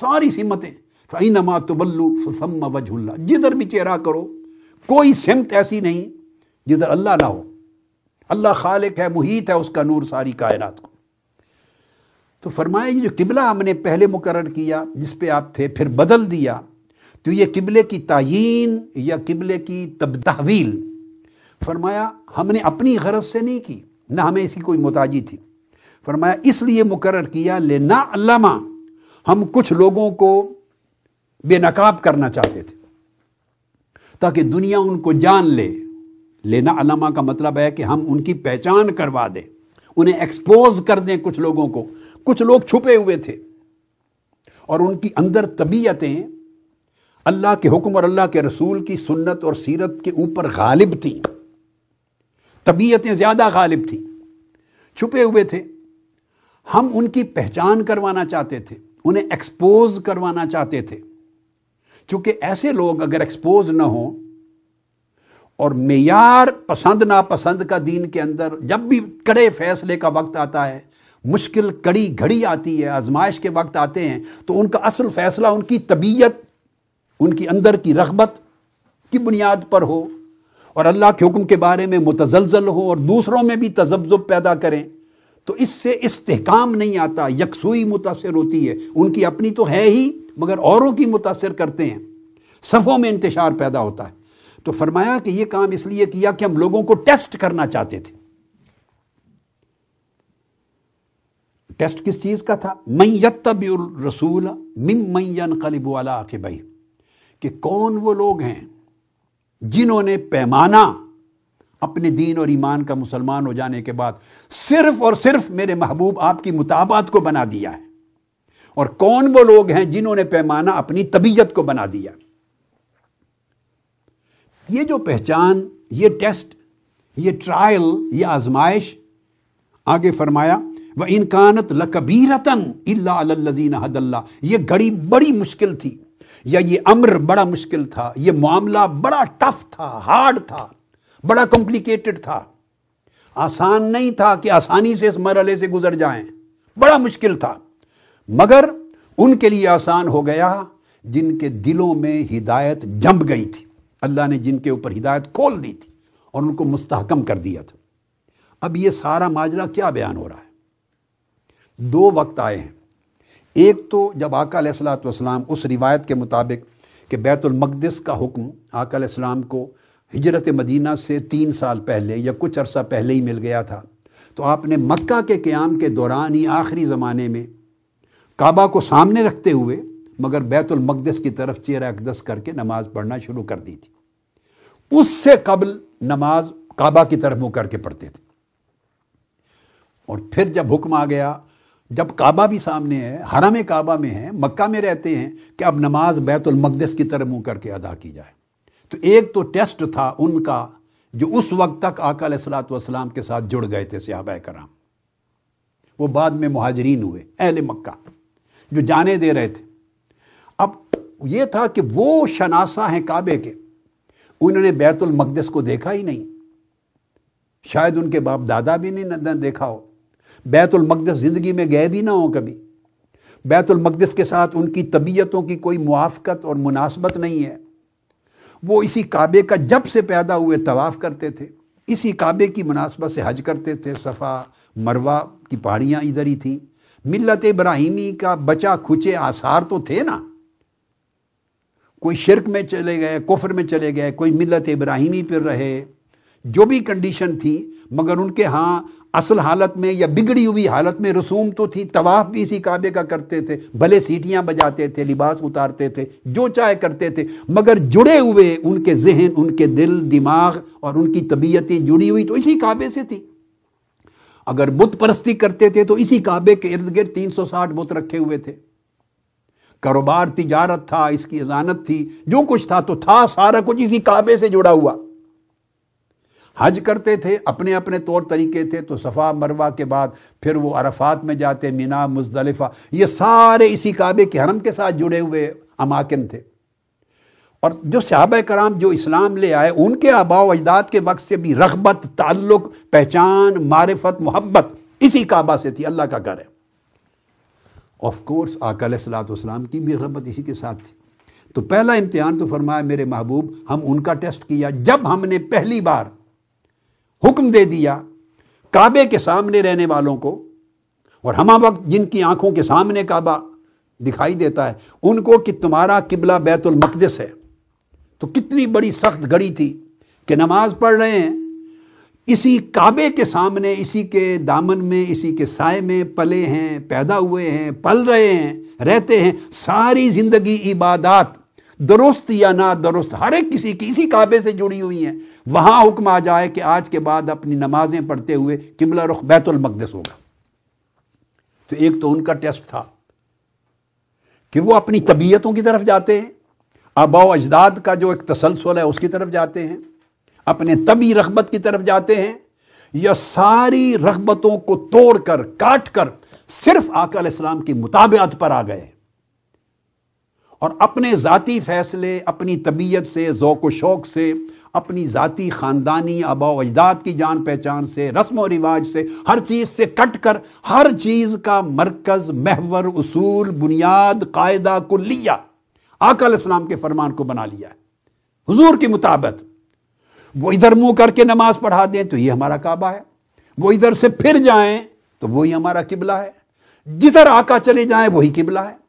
ساری سمتیں۔ فعینما تبلو فسم وجہ اللہ جدھر بھی چہرہ کرو کوئی سمت ایسی نہیں جدھر اللہ نہ ہو۔ اللہ خالق ہے، محیط ہے، اس کا نور ساری کائنات کو۔ تو فرمایا یہ جو قبلہ ہم نے پہلے مقرر کیا، جس پہ آپ تھے، پھر بدل دیا، تو یہ قبلے کی تعین یا قبلے کی تب تحویل۔ فرمایا ہم نے اپنی غرض سے نہیں کی، نہ ہمیں اسی کوئی متاجی تھی۔ فرمایا اس لیے مقرر کیا لینا علامہ ہم کچھ لوگوں کو بے نقاب کرنا چاہتے تھے۔ تاکہ دنیا ان کو جان لے۔ لینا علامہ کا مطلب ہے کہ ہم ان کی پہچان کروا دیں۔ انہیں ایکسپوز کر دیں کچھ لوگوں کو۔ کچھ لوگ چھپے ہوئے تھے۔ اور ان کی اندر طبیعتیں اللہ کے حکم اور اللہ کے رسول کی سنت اور سیرت کے اوپر غالب تھیں۔ طبیعتیں زیادہ غالب تھیں۔ چھپے ہوئے تھے۔ ہم ان کی پہچان کروانا چاہتے تھے۔ انہیں ایکسپوز کروانا چاہتے تھے۔ چونکہ ایسے لوگ اگر ایکسپوز نہ ہوں اور معیار پسند ناپسند کا دین کے اندر جب بھی کڑے فیصلے کا وقت آتا ہے، مشکل کڑی گھڑی آتی ہے، آزمائش کے وقت آتے ہیں، تو ان کا اصل فیصلہ ان کی طبیعت، ان کی اندر کی رغبت کی بنیاد پر ہو اور اللہ کے حکم کے بارے میں متزلزل ہو اور دوسروں میں بھی تذبذب پیدا کریں، تو اس سے استحکام نہیں آتا، یکسوئی متاثر ہوتی ہے۔ ان کی اپنی تو ہے ہی۔ مگر اوروں کی متاثر کرتے ہیں۔ صفوں میں انتشار پیدا ہوتا ہے۔ تو فرمایا کہ یہ کام اس لیے کیا کہ ہم لوگوں کو ٹیسٹ کرنا چاہتے تھے۔ ٹیسٹ کس چیز کا تھا؟ میں یتب الرسول مم مین قلب والا کے بھائی کہ کون وہ لوگ ہیں جنہوں نے پیمانہ اپنے دین اور ایمان کا مسلمان ہو جانے کے بعد صرف اور صرف میرے محبوب آپ کی مطابعت کو بنا دیا ہے۔ اور کون وہ لوگ ہیں جنہوں نے پیمانہ اپنی طبیعت کو بنا دیا؟ یہ جو پہچان، یہ ٹیسٹ، یہ ٹرائل، یہ آزمائش، آگے فرمایا وہ انکانت لکبیرتن اللہ الزین حد اللہ، یہ گھڑی بڑی مشکل تھی، یا یہ امر بڑا مشکل تھا، یہ معاملہ بڑا ٹف تھا، ہارڈ تھا، بڑا کمپلیکیٹڈ تھا۔ آسان نہیں تھا کہ آسانی سے اس مرحلے سے گزر جائیں، بڑا مشکل تھا۔ مگر ان کے لیے آسان ہو گیا جن کے دلوں میں ہدایت جمپ گئی تھی۔ اللہ نے جن کے اوپر ہدایت کھول دی تھی اور ان کو مستحکم کر دیا تھا۔ اب یہ سارا ماجرا کیا بیان ہو رہا ہے؟ دو وقت آئے ہیں۔ ایک تو جب آقا علیہ السلاۃ والسلام اس روایت کے مطابق کہ بیت المقدس کا حکم آقا علیہ السلام کو ہجرت مدینہ سے تین سال پہلے یا کچھ عرصہ پہلے ہی مل گیا تھا، تو آپ نے مکہ کے قیام کے دوران ہی آخری زمانے میں کعبہ کو سامنے رکھتے ہوئے، مگر بیت المقدس کی طرف چہرہ اقدس کر کے نماز پڑھنا شروع کر دی تھی۔ اس سے قبل نماز کعبہ کی طرف منہ کر کے پڑھتے تھے۔ اور پھر جب حکم آ گیا، جب کعبہ بھی سامنے ہے، حرم کعبہ میں ہے، مکہ میں رہتے ہیں کہ اب نماز بیت المقدس کی طرف منہ کر کے ادا کی جائے۔ تو ایک تو ٹیسٹ تھا ان کا جو اس وقت تک آقا علیہ السلاۃ والسلام کے ساتھ جڑ گئے تھے صحابہ کرام۔ وہ بعد میں مہاجرین ہوئے، اہل مکہ۔ جو جانے دے رہے تھے۔ اب یہ تھا کہ وہ شناسہ ہیں کعبے کے۔ انہوں نے بیت المقدس کو دیکھا ہی نہیں۔ شاید ان کے باپ دادا بھی نہیں دیکھا ہو۔ بیت المقدس زندگی میں گئے بھی نہ ہو کبھی۔ بیت المقدس کے ساتھ ان کی طبیعتوں کی کوئی موافقت اور مناسبت نہیں ہے۔ وہ اسی کعبے کا جب سے پیدا ہوئے طواف کرتے تھے۔ اسی کعبے کی مناسبت سے حج کرتے تھے۔ صفا مروا کی پہاڑیاں ادھر ہی تھیں۔ ملت ابراہیمی کا بچا کھچے آثار تو تھے نا۔ کوئی شرک میں چلے گئے، کفر میں چلے گئے، کوئی ملت ابراہیمی پر رہے، جو بھی کنڈیشن تھی، مگر ان کے ہاں اصل حالت میں یا بگڑی ہوئی حالت میں رسوم تو تھی، طواف بھی اسی کعبے کا کرتے تھے، بھلے سیٹیاں بجاتے تھے، لباس اتارتے تھے، جو چاہے کرتے تھے، مگر جڑے ہوئے ان کے ذہن، ان کے دل، دماغ اور ان کی طبیعتیں جڑی ہوئی تو اسی کعبے سے تھی۔ اگر بت پرستی کرتے تھے تو اسی کعبے کے ارد گرد تین سو ساٹھ بت رکھے ہوئے تھے۔ کاروبار تجارت تھا، اس کی اذانت تھی، جو کچھ تھا تو تھا، سارا کچھ اسی کعبے سے جڑا ہوا۔ حج کرتے تھے، اپنے اپنے طور طریقے تھے، تو صفا مروا کے بعد پھر وہ عرفات میں جاتے، مینا، مزدلفہ، یہ سارے اسی کعبے کے حرم کے ساتھ جڑے ہوئے اماکن تھے۔ اور جو صحابہ کرام جو اسلام لے آئے، ان کے آبا و اجداد کے وقت سے بھی رغبت، تعلق، پہچان، معرفت، محبت اسی کعبہ سے تھی، اللہ کا گھر ہے۔ آف کورس آقا علیہ السلاۃ والسلام کی بھی رغبت اسی کے ساتھ تھی۔ تو پہلا امتحان تو فرمایا، میرے محبوب، ہم ان کا ٹیسٹ کیا، جب ہم نے پہلی بار حکم دے دیا کعبے کے سامنے رہنے والوں کو، اور ہما وقت جن کی آنکھوں کے سامنے کعبہ دکھائی دیتا ہے، ان کو کہ تمہارا قبلہ بیت المقدس ہے۔ تو کتنی بڑی سخت گھڑی تھی کہ نماز پڑھ رہے ہیں، اسی کعبے کے سامنے، اسی کے دامن میں، اسی کے سائے میں پلے ہیں، پیدا ہوئے ہیں، پل رہے ہیں، رہتے ہیں۔ ساری زندگی عبادات، درست یا نہ درست ہر ایک کسی کی اسی کعبے سے جڑی ہوئی ہیں۔ وہاں حکم آ جائے کہ آج کے بعد اپنی نمازیں پڑھتے ہوئے قبلہ رخ بیت المقدس ہوگا۔ تو ایک تو ان کا ٹیسٹ تھا کہ وہ اپنی طبیعتوں کی طرف جاتے ہیں آبا و اجداد کا جو ایک تسلسل ہے، اس کی طرف جاتے ہیں، اپنے طبی رغبت کی طرف جاتے ہیں، یا ساری رغبتوں کو توڑ کر، کاٹ کر صرف آقا علیہ السلام کی مطابعت پر آ گئے۔ اور اپنے ذاتی فیصلے، اپنی طبیعت سے، ذوق و شوق سے، اپنی ذاتی خاندانی آبا و اجداد کی جان پہچان سے، رسم و رواج سے، ہر چیز سے کٹ کر، ہر چیز کا مرکز، محور، اصول، بنیاد، قاعدہ، کلیہ آقا علیہ السلام کے فرمان کو بنا لیا ہے۔ حضور کی مطابق، وہ ادھر منہ کر کے نماز پڑھا دیں تو یہ ہمارا کعبہ ہے۔ وہ ادھر سے پھر جائیں تو وہی ہمارا قبلہ ہے۔ جدھر آقا چلے جائیں وہی قبلہ ہے۔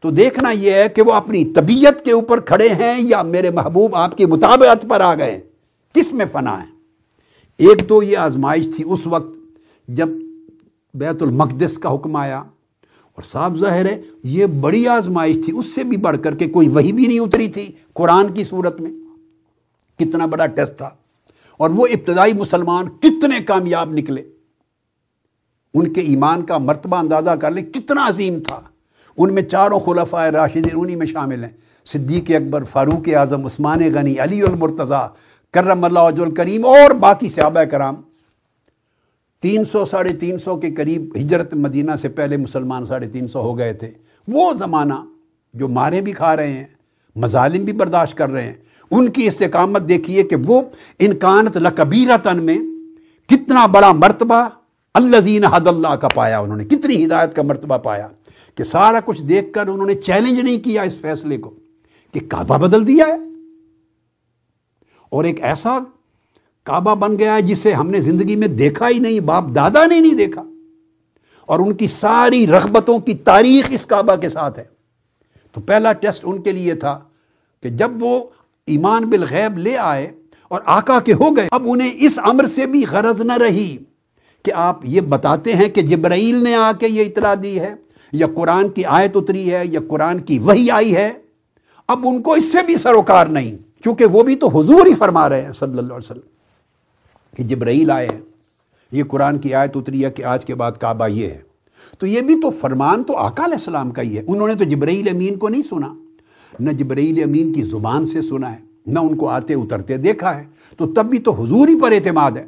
تو دیکھنا یہ ہے کہ وہ اپنی طبیعت کے اوپر کھڑے ہیں یا میرے محبوب آپ کی مطابعت پر آ گئے۔ کس میں فنا ہے؟ ایک تو یہ آزمائش تھی اس وقت جب بیت المقدس کا حکم آیا۔ اور صاف ظاہر ہے، یہ بڑی آزمائش تھی، اس سے بھی بڑھ کر کے کوئی وہی بھی نہیں اتری تھی قرآن کی صورت میں۔ کتنا بڑا ٹیسٹ تھا۔ اور وہ ابتدائی مسلمان کتنے کامیاب نکلے۔ ان کے ایمان کا مرتبہ اندازہ کر لیں، کتنا عظیم تھا۔ ان میں چاروں خلفۂ راشدین انہی میں شامل ہیں۔ صدیق اکبر، فاروق اعظم، عثمان غنی، علی المرتضیٰ، کرم اللہ وج الکریم اور باقی صحابہ کرام۔ تین سو، ساڑھے تین سو کے قریب ہجرت مدینہ سے پہلے مسلمان ساڑھے تین سو ہو گئے تھے۔ وہ زمانہ جو مارے بھی کھا رہے ہیں، مظالم بھی برداشت کر رہے ہیں، ان کی استقامت دیکھیے کہ وہ انکانت لکبیرتن میں کتنا بڑا مرتبہ الزین حد اللہ کا پایا انہوں نے، کتنی ہدایت کا مرتبہ پایا کہ سارا کچھ دیکھ کر انہوں نے چیلنج نہیں کیا اس فیصلے کو کہ کعبہ بدل دیا ہے۔ اور ایک ایسا کعبہ بن گیا ہے جسے ہم نے زندگی میں دیکھا ہی نہیں، باپ دادا نے نہیں دیکھا۔ اور ان کی ساری رغبتوں کی تاریخ اس کعبہ کے ساتھ ہے۔ تو پہلا ٹیسٹ ان کے لیے تھا کہ جب وہ ایمان بالغیب لے آئے اور آقا کے ہو گئے، اب انہیں اس امر سے بھی غرض نہ رہی کہ آپ یہ بتاتے ہیں کہ جبرائیل نے آ کے یہ اطلاع دی ہے، یا قرآن کی آیت اتری ہے، یا قرآن کی وہی آئی ہے۔ اب ان کو اس سے بھی سروکار نہیں، چونکہ وہ بھی تو حضور ہی فرما رہے ہیں صلی اللہ علیہ وسلم۔ کہ جبرائیل آئے یہ قرآن کی آیت اتری ہے کہ آج کے بعد کعبہ یہ ہے۔ تو یہ بھی تو فرمان تو آقا علیہ السلام کا ہی ہے۔ انہوں نے تو جبرائیل امین کو نہیں سنا۔ نہ جبرائیل امین کی زبان سے سنا ہے، نہ ان کو آتے اترتے دیکھا ہے۔ تو تب بھی تو حضور ہی پر اعتماد ہے۔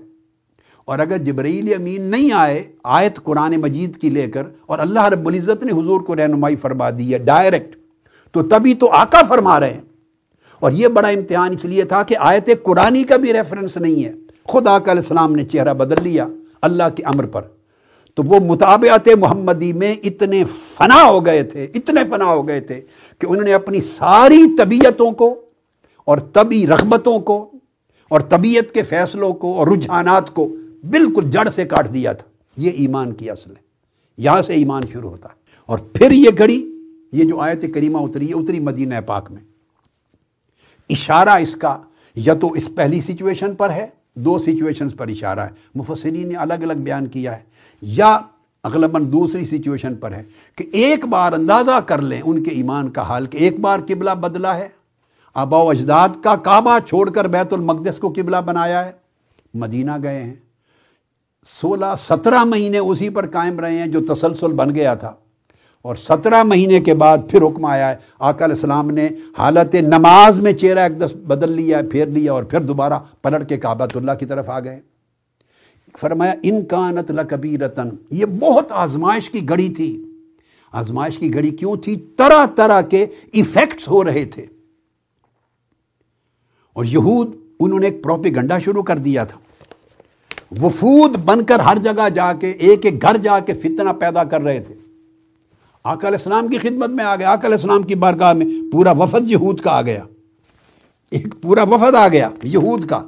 اور اگر جبرائیل امین نہیں آئے، آیت قرآن مجید کی لے کر اور اللہ رب العزت نے حضور کو رہنمائی فرما دی ہے ڈائریکٹ، تو تبھی تو آقا فرما رہے ہیں۔ اور یہ بڑا امتحان اس لیے تھا کہ آیت قرآنی کا بھی ریفرنس نہیں ہے۔ خود آقا علیہ السلام نے چہرہ بدل لیا اللہ کے امر پر۔ تو وہ مطابعت محمدی میں اتنے فنا ہو گئے تھے، اتنے فنا ہو گئے تھے کہ انہوں نے اپنی ساری طبیعتوں کو اور طبی رغبتوں کو اور طبیعت کے فیصلوں کو اور رجحانات کو بالکل جڑ سے کاٹ دیا تھا۔ یہ ایمان کی اصل ہے۔ یہاں سے ایمان شروع ہوتا۔ ہے اور پھر یہ گھڑی، یہ جو آیت کریمہ اتری ہے اتری مدینہ پاک میں۔ اشارہ اس کا یا تو اس پہلی سچویشن پر ہے دو سچویشنز پر اشارہ ہے۔ مفسرین نے الگ الگ بیان کیا ہے۔ یا اغلباً دوسری سچویشن پر ہے کہ ایک بار اندازہ کر لیں ان کے ایمان کا حال کہ ایک بار قبلہ بدلا ہے۔ آبا و اجداد کا کعبہ چھوڑ کر بیت المقدس کو قبلہ بنایا ہے۔ مدینہ گئے ہیں۔ سولہ سترہ مہینے اسی پر قائم رہے ہیں جو تسلسل بن گیا تھا۔ اور سترہ مہینے کے بعد پھر حکم آیا ہے۔ آقا علیہ السلام نے حالت نماز میں چہرہ ایک دس بدل لیا، پھیر لیا اور پھر دوبارہ پلٹ کے کعبۃ اللہ کی طرف آ گئے۔ فرمایا، ان کانت لکبی رتن یہ بہت آزمائش کی گھڑی تھی۔ آزمائش کی گھڑی کیوں تھی؟ طرح طرح کے ایفیکٹس ہو رہے تھے۔ اور یہود، انہوں نے ایک پروپی گنڈا شروع کر دیا تھا۔ وفود بن کر ہر جگہ جا کے، ایک ایک گھر جا کے فتنہ پیدا کر رہے تھے۔ آقا علیہ السلام کی خدمت میں آ گیا، آقا علیہ السلام کی بارگاہ میں پورا وفد یہود کا آ گیا۔ ایک پورا وفد آ گیا یہود کا۔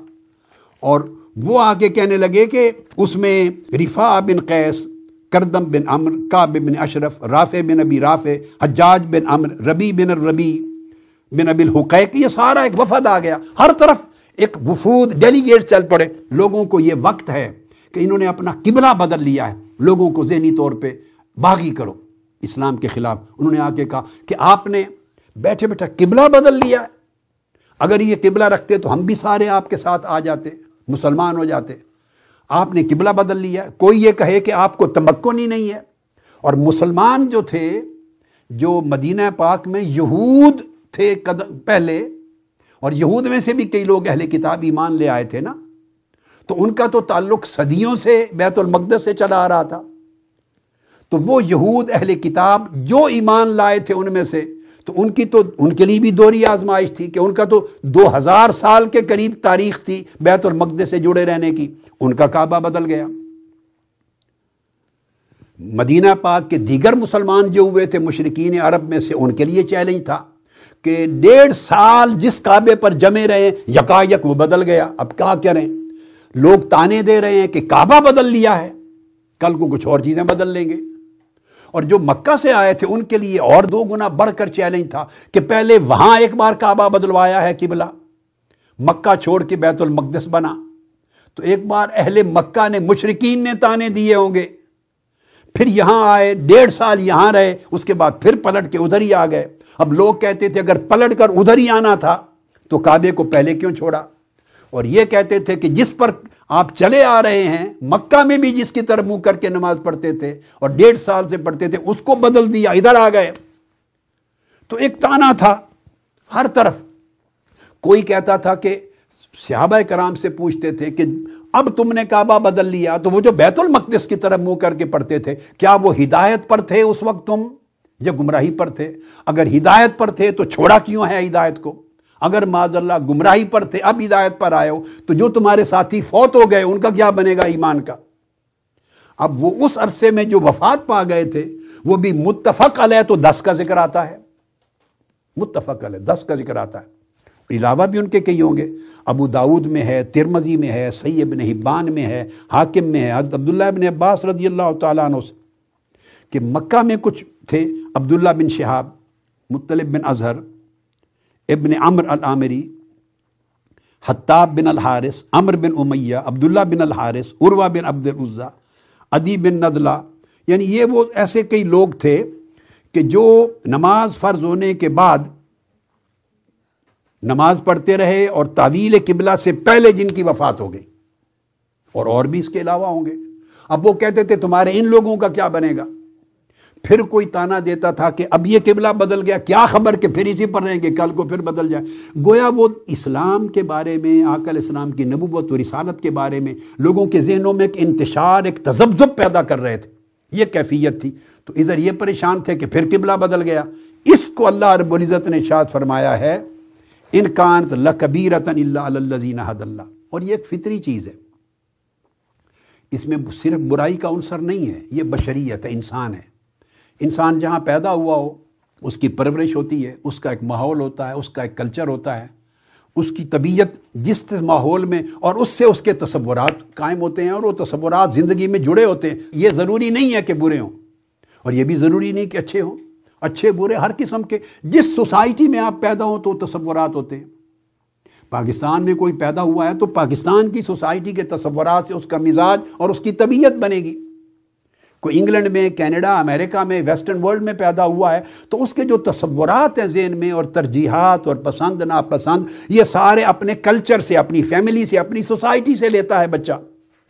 اور وہ آ کے کہنے لگے کہ اس میں رفا بن قیس، کردم بن امر کاب بن اشرف، رافع بن ابی رافع، حجاج بن امر ربی بن الربی بن ابی الحقیق یہ سارا ایک وفد آ گیا۔ ہر طرف ایک وفود ڈیلیگیٹ چل پڑے۔ لوگوں کو یہ وقت ہے کہ انہوں نے اپنا قبلہ بدل لیا ہے۔ لوگوں کو ذہنی طور پہ باغی کرو۔ اسلام کے خلاف۔ انہوں نے آ کے کہا کہ آپ نے بیٹھے بیٹھے قبلہ بدل لیا ہے۔ اگر یہ قبلہ رکھتے تو ہم بھی سارے آپ کے ساتھ آ جاتے، مسلمان ہو جاتے۔ آپ نے قبلہ بدل لیا ہے۔ کوئی یہ کہے کہ آپ کو تمکن ہی نہیں ہے۔ اور مسلمان جو تھے، جو مدینہ پاک میں یہود تھے قدم پہلے، اور یہود میں سے بھی کئی لوگ اہل کتاب ایمان لے آئے تھے نا، تو ان کا تو تعلق صدیوں سے بیت المقدس سے چلا آ رہا تھا۔ تو وہ یہود اہل کتاب جو ایمان لائے تھے ان میں سے، تو ان کی تو، ان کے لیے بھی دوری آزمائش تھی کہ ان کا تو دو ہزار سال کے قریب تاریخ تھی بیت المقدس سے جڑے رہنے کی، ان کا کعبہ بدل گیا۔ مدینہ پاک کے دیگر مسلمان جو ہوئے تھے مشرقین عرب میں سے، ان کے لیے چیلنج تھا کہ ڈیڑھ سال جس کعبے پر جمے رہے یکا یک وہ بدل گیا۔ اب کیا کریں؟ لوگ تانے دے رہے ہیں کہ کعبہ بدل لیا ہے، کل کو کچھ اور چیزیں بدل لیں گے۔ اور جو مکہ سے آئے تھے ان کے لیے اور دو گنا بڑھ کر چیلنج تھا کہ پہلے وہاں ایک بار کعبہ بدلوایا ہے قبلہ، مکہ چھوڑ کے بیت المقدس بنا۔ تو ایک بار اہل مکہ نے مشرقین نے تانے دیے ہوں گے۔ پھر یہاں آئے، ڈیڑھ سال یہاں رہے، اس کے بعد پھر پلٹ کے ادھر ہی آ گئے۔ اب لوگ کہتے تھے اگر پلٹ کر ادھر ہی آنا تھا تو کعبے کو پہلے کیوں چھوڑا؟ اور یہ کہتے تھے کہ جس پر آپ چلے آ رہے ہیں، مکہ میں بھی جس کی طرف منہ کر کے نماز پڑھتے تھے اور ڈیڑھ سال سے پڑھتے تھے، اس کو بدل دیا، ادھر آ گئے۔ تو ایک تانا تھا ہر طرف۔ کوئی کہتا تھا کہ صحابہ کرام سے پوچھتے تھے کہ اب تم نے کعبہ بدل لیا، تو وہ جو بیت المقدس کی طرف منہ کر کے پڑھتے تھے، کیا وہ ہدایت پر تھے اس وقت تم؟ یا گمراہی پر تھے؟ اگر ہدایت پر تھے تو چھوڑا کیوں ہے ہدایت کو؟ اگر معذ اللہ گمراہی پر تھے، اب ہدایت پر آئے ہو، تو جو تمہارے ساتھی فوت ہو گئے، ان کا کیا بنے گا ایمان کا؟ اب وہ اس عرصے میں جو وفات پا گئے تھے، وہ بھی متفق علیہ تو دس کا ذکر آتا ہے۔ متفق علیہ، دس کا ذکر آتا ہے۔ علاوہ بھی ان کے کئی ہوں گے۔ ابو داود میں ہے ترمزی میں ہے، سید بن حبان میں ہے، حاکم میں ہے، حضرت عبداللہ بن عباس رضی اللہ تعالیٰ عنہ سے۔ کہ مکہ میں کچھ تھے، عبداللہ بن شہاب مطلب بن اظہر ابن عمر العامری، حتاب بن الحارث، عمر بن امیہ، عبداللہ بن الحارث، عروہ بن عبد العضا ادی بن ندلہ یعنی یہ وہ ایسے کئی لوگ تھے کہ جو نماز فرض ہونے کے بعد نماز پڑھتے رہے اور تعویل قبلہ سے پہلے جن کی وفات ہو گئی، اور اور بھی اس کے علاوہ ہوں گے۔ اب وہ کہتے تھے تمہارے ان لوگوں کا کیا بنے گا؟ پھر کوئی تانا دیتا تھا کہ اب یہ قبلہ بدل گیا، کیا خبر کہ پھر اسی پر رہیں گے، کل کو پھر بدل جائے۔ گویا وہ اسلام کے بارے میں آکل اسلام کی نبوت و رسالت کے بارے میں لوگوں کے ذہنوں میں ایک انتشار، ایک تذبذب پیدا کر رہے تھے۔ یہ کیفیت تھی۔ تو ادھر یہ پریشان تھے کہ پھر قبلہ بدل گیا۔ اس کو اللہ رب العزت نے شاد فرمایا ہے، ان کانت لکبیرتن اللہ الزین حد اللہ۔ اور یہ ایک فطری چیز ہے۔ اس میں صرف برائی کا عنصر نہیں ہے، یہ بشریت ہے انسان ہے۔ انسان جہاں پیدا ہوا ہو، اس کی پرورش ہوتی ہے، اس کا ایک ماحول ہوتا ہے، اس کا ایک کلچر ہوتا ہے، اس کی طبیعت جس ماحول میں اور اس سے اس کے تصورات قائم ہوتے ہیں اور وہ تصورات زندگی میں جڑے ہوتے ہیں۔ یہ ضروری نہیں ہے کہ برے ہوں، اور یہ بھی ضروری نہیں کہ اچھے ہوں۔ اچھے، برے ہر قسم کے، جس سوسائٹی میں آپ پیدا ہوں تو تصورات ہوتے ہیں۔ پاکستان میں کوئی پیدا ہوا ہے تو پاکستان کی سوسائٹی کے تصورات سے اس کا مزاج اور اس کی طبیعت بنے گی۔ کوئی انگلینڈ میں، کینیڈا، امریکہ میں، ویسٹرن ورلڈ میں پیدا ہوا ہے، تو اس کے جو تصورات ہیں ذہن میں اور ترجیحات اور پسند، ناپسند، یہ سارے اپنے کلچر سے، اپنی فیملی سے، اپنی سوسائٹی سے لیتا ہے بچہ۔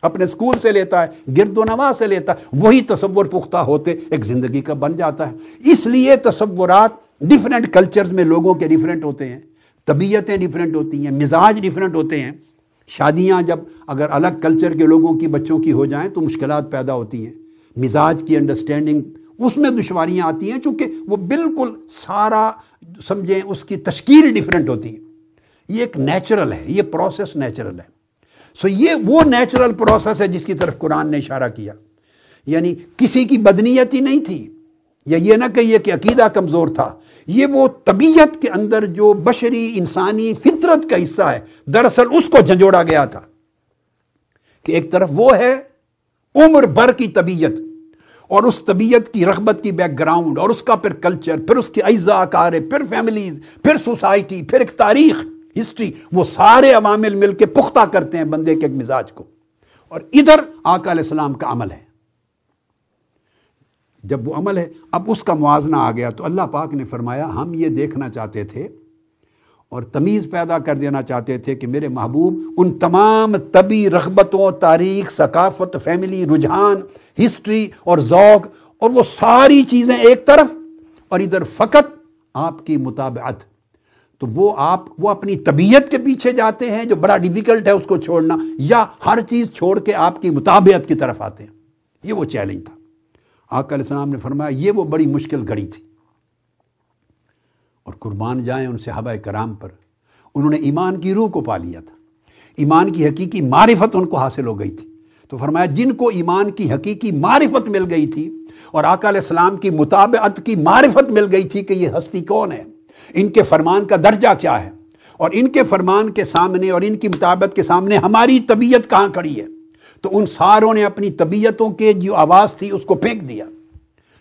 اپنے اسکول سے لیتا ہے، گرد و نواز سے لیتا ہے، وہی تصور پختہ ہوتے ایک زندگی کا بن جاتا ہے۔ اس لیے تصورات ڈفرینٹ کلچرز میں لوگوں کے ڈفرینٹ ہوتے ہیں۔ طبیعتیں ڈفرینٹ ہوتی ہیں، مزاج ڈفرینٹ ہوتے ہیں۔ شادیاں جب اگر الگ کلچر کے لوگوں کی، بچوں کی ہو جائیں تو مشکلات پیدا ہوتی ہیں۔ مزاج کی انڈرسٹینڈنگ اس میں دشواریاں آتی ہیں چونکہ وہ بالکل سارا سمجھیں اس کی تشکیل ڈفرینٹ ہوتی ہے یہ ایک نیچرل ہے، یہ پروسیس نیچرل ہے۔ سو یہ وہ نیچرل پروسیس ہے جس کی طرف قرآن نے اشارہ کیا۔ یعنی کسی کی بدنیت ہی نہیں تھی۔ یا یہ نہ کہیے کہ عقیدہ کمزور تھا۔ یہ وہ طبیعت کے اندر جو بشری، انسانی فطرت کا حصہ ہے، دراصل اس کو جھنجھوڑا گیا تھا۔ کہ ایک طرف وہ ہے عمر بھر کی طبیعت اور اس طبیعت کی رغبت کی بیک گراؤنڈ اور اس کا پھر کلچر پھر اس کی اعزا کار پھر فیملیز پھر سوسائٹی پھر ایک تاریخ ہسٹری وہ سارے عوامل مل کے پختہ کرتے ہیں بندے کے ایک مزاج کو۔ اور ادھر آقا علیہ السلام کا عمل ہے۔ جب وہ عمل ہے، اب اس کا موازنہ آ گیا تو اللہ پاک نے فرمایا، ہم یہ دیکھنا چاہتے تھے اور تمیز پیدا کر دینا چاہتے تھے کہ میرے محبوب ان تمام طبی رغبتوں، تاریخ، ثقافت فیملی رجحان ہسٹری اور ذوق اور وہ ساری چیزیں ایک طرف اور ادھر فقط آپ کی مطابعت۔ تو وہ آپ، وہ اپنی طبیعت کے پیچھے جاتے ہیں جو بڑا ڈیفیکلٹ ہے اس کو چھوڑنا یا ہر چیز چھوڑ کے آپ کی مطابعت کی طرف آتے ہیں۔ یہ وہ چیلنج تھا۔ آقا علیہ السلام نے فرمایا یہ وہ بڑی مشکل گھڑی تھی۔ قربان جائیں ان صحابہ کرام پر۔ انہوں نے ایمان کی روح کو پا لیا تھا۔ ایمان کی حقیقی معرفت ان کو حاصل ہو گئی تھی۔ تو فرمایا، جن کو ایمان کی حقیقی معرفت مل گئی تھی اور آقا علیہ السلام کی مطابعت کی معرفت مل گئی تھی کہ یہ ہستی کون ہے، ان کے فرمان کا درجہ کیا ہے؟ اور ان کے فرمان کے سامنے اور ان کی مطابعت کے سامنے ہماری طبیعت کہاں کھڑی ہے؟ تو ان ساروں نے اپنی طبیعتوں کے جو آواز تھی اس کو پھینک دیا۔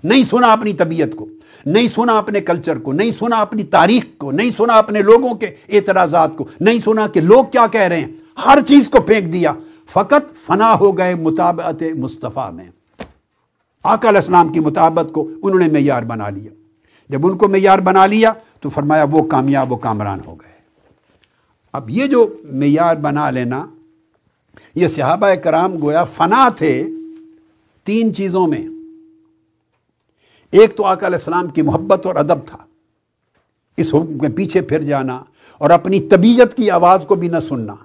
نہیں سنا اپنی طبیعت کو۔ نہیں سنا اپنے کلچر کو، نہیں سنا اپنی تاریخ کو، نہیں سنا اپنے لوگوں کے اعتراضات کو، نہیں سنا کہ لوگ کیا کہہ رہے ہیں۔ ہر چیز کو پھینک دیا۔ فقط فنا ہو گئے مطابعت مصطفیٰ میں۔ آقا علیہ السلام کی مطابت کو انہوں نے معیار بنا لیا۔ جب ان کو معیار بنا لیا تو فرمایا وہ کامیاب و کامران ہو گئے۔ اب یہ جو معیار بنا لینا، یہ صحابہ کرام گویا فنا تھے تین چیزوں میں۔ ایک تو آقا علیہ السلام کی محبت اور ادب تھا۔ اس حکم کے پیچھے پھر جانا اور اپنی طبیعت کی آواز کو بھی نہ سننا،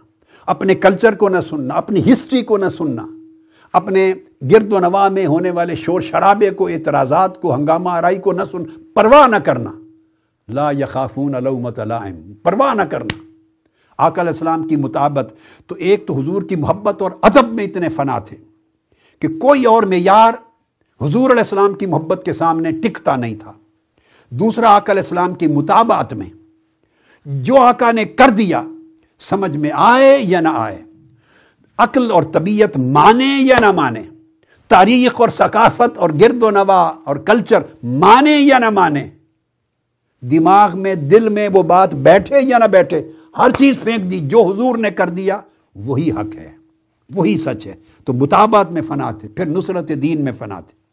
اپنے کلچر کو نہ سننا، اپنی ہسٹری کو نہ سننا، اپنے گرد و نواح میں ہونے والے شور شرابے کو، اعتراضات کو، ہنگامہ آرائی کو نہ سن، پرواہ نہ کرنا۔ لا یخافون علومت لائم پرواہ نہ کرنا۔ آقا علیہ السلام کی مطابت تو ایک تو حضور کی محبت اور ادب میں اتنے فنا تھے کہ کوئی اور معیار حضور علیہ السلام کی محبت کے سامنے ٹکتا نہیں تھا۔ دوسرا آقا علیہ السلام کی مطابعت میں جو آقا نے کر دیا، سمجھ میں آئے یا نہ آئے؟ عقل اور طبیعت مانے یا نہ مانے؟ تاریخ اور ثقافت اور گرد و نوا اور کلچر مانے یا نہ مانے؟ دماغ میں، دل میں وہ بات بیٹھے یا نہ بیٹھے؟ ہر چیز پھینک دی، جو حضور نے کر دیا، وہی حق ہے، وہی سچ ہے۔ تو مطابعت میں فنا تھے، پھر نصرت دین میں فنا تھے۔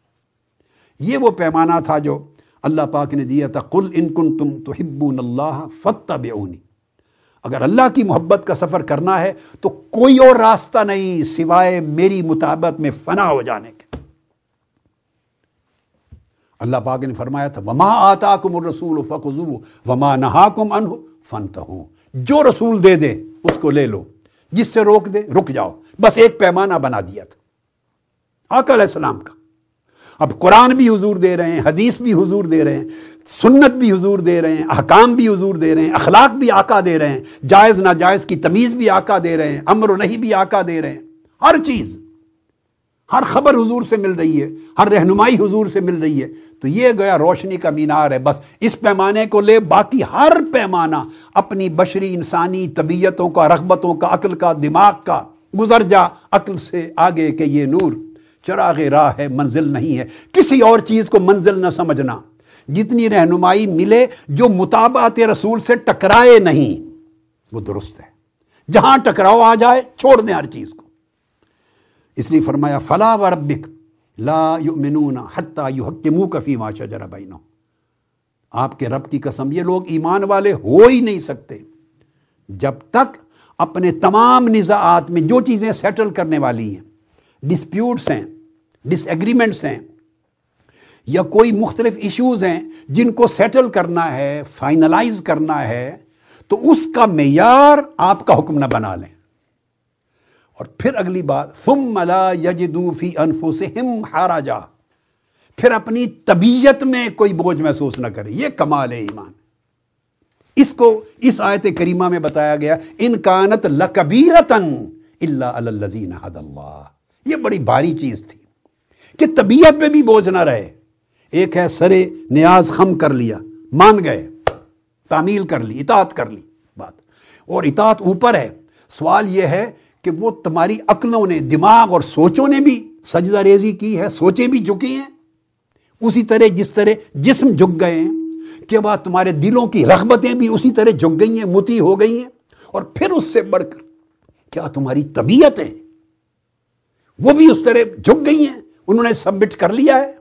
یہ وہ پیمانہ تھا جو اللہ پاک نے دیا تھا، قل ان کن تم تو ہبون اللہ فتح اگر اللہ کی محبت کا سفر کرنا ہے تو کوئی اور راستہ نہیں سوائے میری مطابت میں فنا ہو جانے کے۔ اللہ پاک نے فرمایا تھا، وما آتا کم رسول فخو وما نہا کم ان فن جو رسول دے دے، اس کو لے لو، جس سے روک دے، رک جاؤ۔ بس ایک پیمانہ بنا دیا تھا۔ آقا علیہ السلام کا۔ اب قرآن بھی حضور دے رہے ہیں، حدیث بھی حضور دے رہے ہیں، سنت بھی حضور دے رہے ہیں، احکام بھی حضور دے رہے ہیں، اخلاق بھی آقا دے رہے ہیں، جائز ناجائز کی تمیز بھی آقا دے رہے ہیں، امر و نہیں بھی آقا دے رہے ہیں، ہر چیز، ہر خبر حضور سے مل رہی ہے، ہر رہنمائی حضور سے مل رہی ہے، تو یہ گیا روشنی کا مینار ہے، بس اس پیمانے کو لے، باقی ہر پیمانہ اپنی بشری انسانی طبیعتوں کا، رغبتوں کا، عقل کا، دماغ کا، گزر جا، عقل سے آگے کہ یہ نور۔ چراغ راہ ہے، منزل نہیں ہے۔ کسی اور چیز کو منزل نہ سمجھنا۔ جتنی رہنمائی ملے، جو مطابعت رسول سے ٹکرائے نہیں، وہ درست ہے۔ جہاں ٹکراؤ آ جائے، چھوڑ دیں ہر چیز کو۔ اس لیے فرمایا، فلا و ربک لا یؤمنون حتی یحکمو کفی ما شجر بینہم۔ آپ کے رب کی قسم، یہ لوگ ایمان والے ہو ہی نہیں سکتے۔ جب تک اپنے تمام نزاعات میں جو چیزیں سیٹل کرنے والی ہیں ڈسپیوٹس ہیں ڈس ایگریمنٹس ہیں، یا کوئی مختلف ایشوز ہیں جن کو سیٹل کرنا ہے فائنلائز کرنا ہے، تو اس کا معیار آپ کا حکم نہ بنا لیں۔ اور پھر اگلی بات فم ملا یجدو فی انفو سے ہم ہارا جا پھر اپنی طبیعت میں کوئی بوجھ محسوس نہ کرے یہ کمال ہے ایمان۔ اس کو اس آیت کریمہ میں بتایا گیا ان کانت لکبیرتن اللہ الزین حد اللہ یہ بڑی باری چیز تھی کہ طبیعت میں بھی بوجھ نہ رہے۔ ایک ہے سرے نیاز خم کر لیا، مان گئے، تعمیل کر لی، اطاعت کر لی، بات۔ اور اطاعت اوپر ہے۔ سوال یہ ہے کہ وہ تمہاری عقلوں نے، دماغ اور سوچوں نے بھی سجدہ ریزی کی ہے، سوچیں بھی جھکی ہیں۔ اسی طرح جس طرح جسم جھک گئے ہیں کہ بعد تمہارے دلوں کی رغبتیں بھی اسی طرح جھک گئی ہیں، متی ہو گئی ہیں۔ اور پھر اس سے بڑھ کر، کیا تمہاری طبیعت ہے وہ بھی اس طرح جھک گئی ہیں، انہوں نے سبمٹ کر لیا ہے۔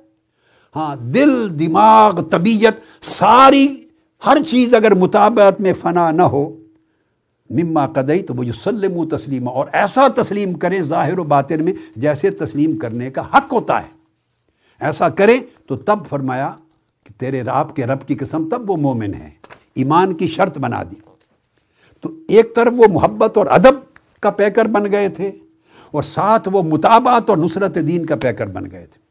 ہاں دل، دماغ، طبیعت، ساری، ہر چیز اگر مطابعت میں فنا نہ ہو، مما قدئی تو وہ جو سلم تسلیم اور ایسا تسلیم کرے ظاہر و باطن میں جیسے تسلیم کرنے کا حق ہوتا ہے۔ ایسا کرے تو تب فرمایا کہ تیرے راب کے رب کی قسم تب وہ مومن ہے۔ ایمان کی شرط بنا دی۔ تو ایک طرف وہ محبت اور ادب کا پیکر بن گئے تھے۔ اور ساتھ وہ مطابعت اور نصرت دین کا پیکر بن گئے تھے۔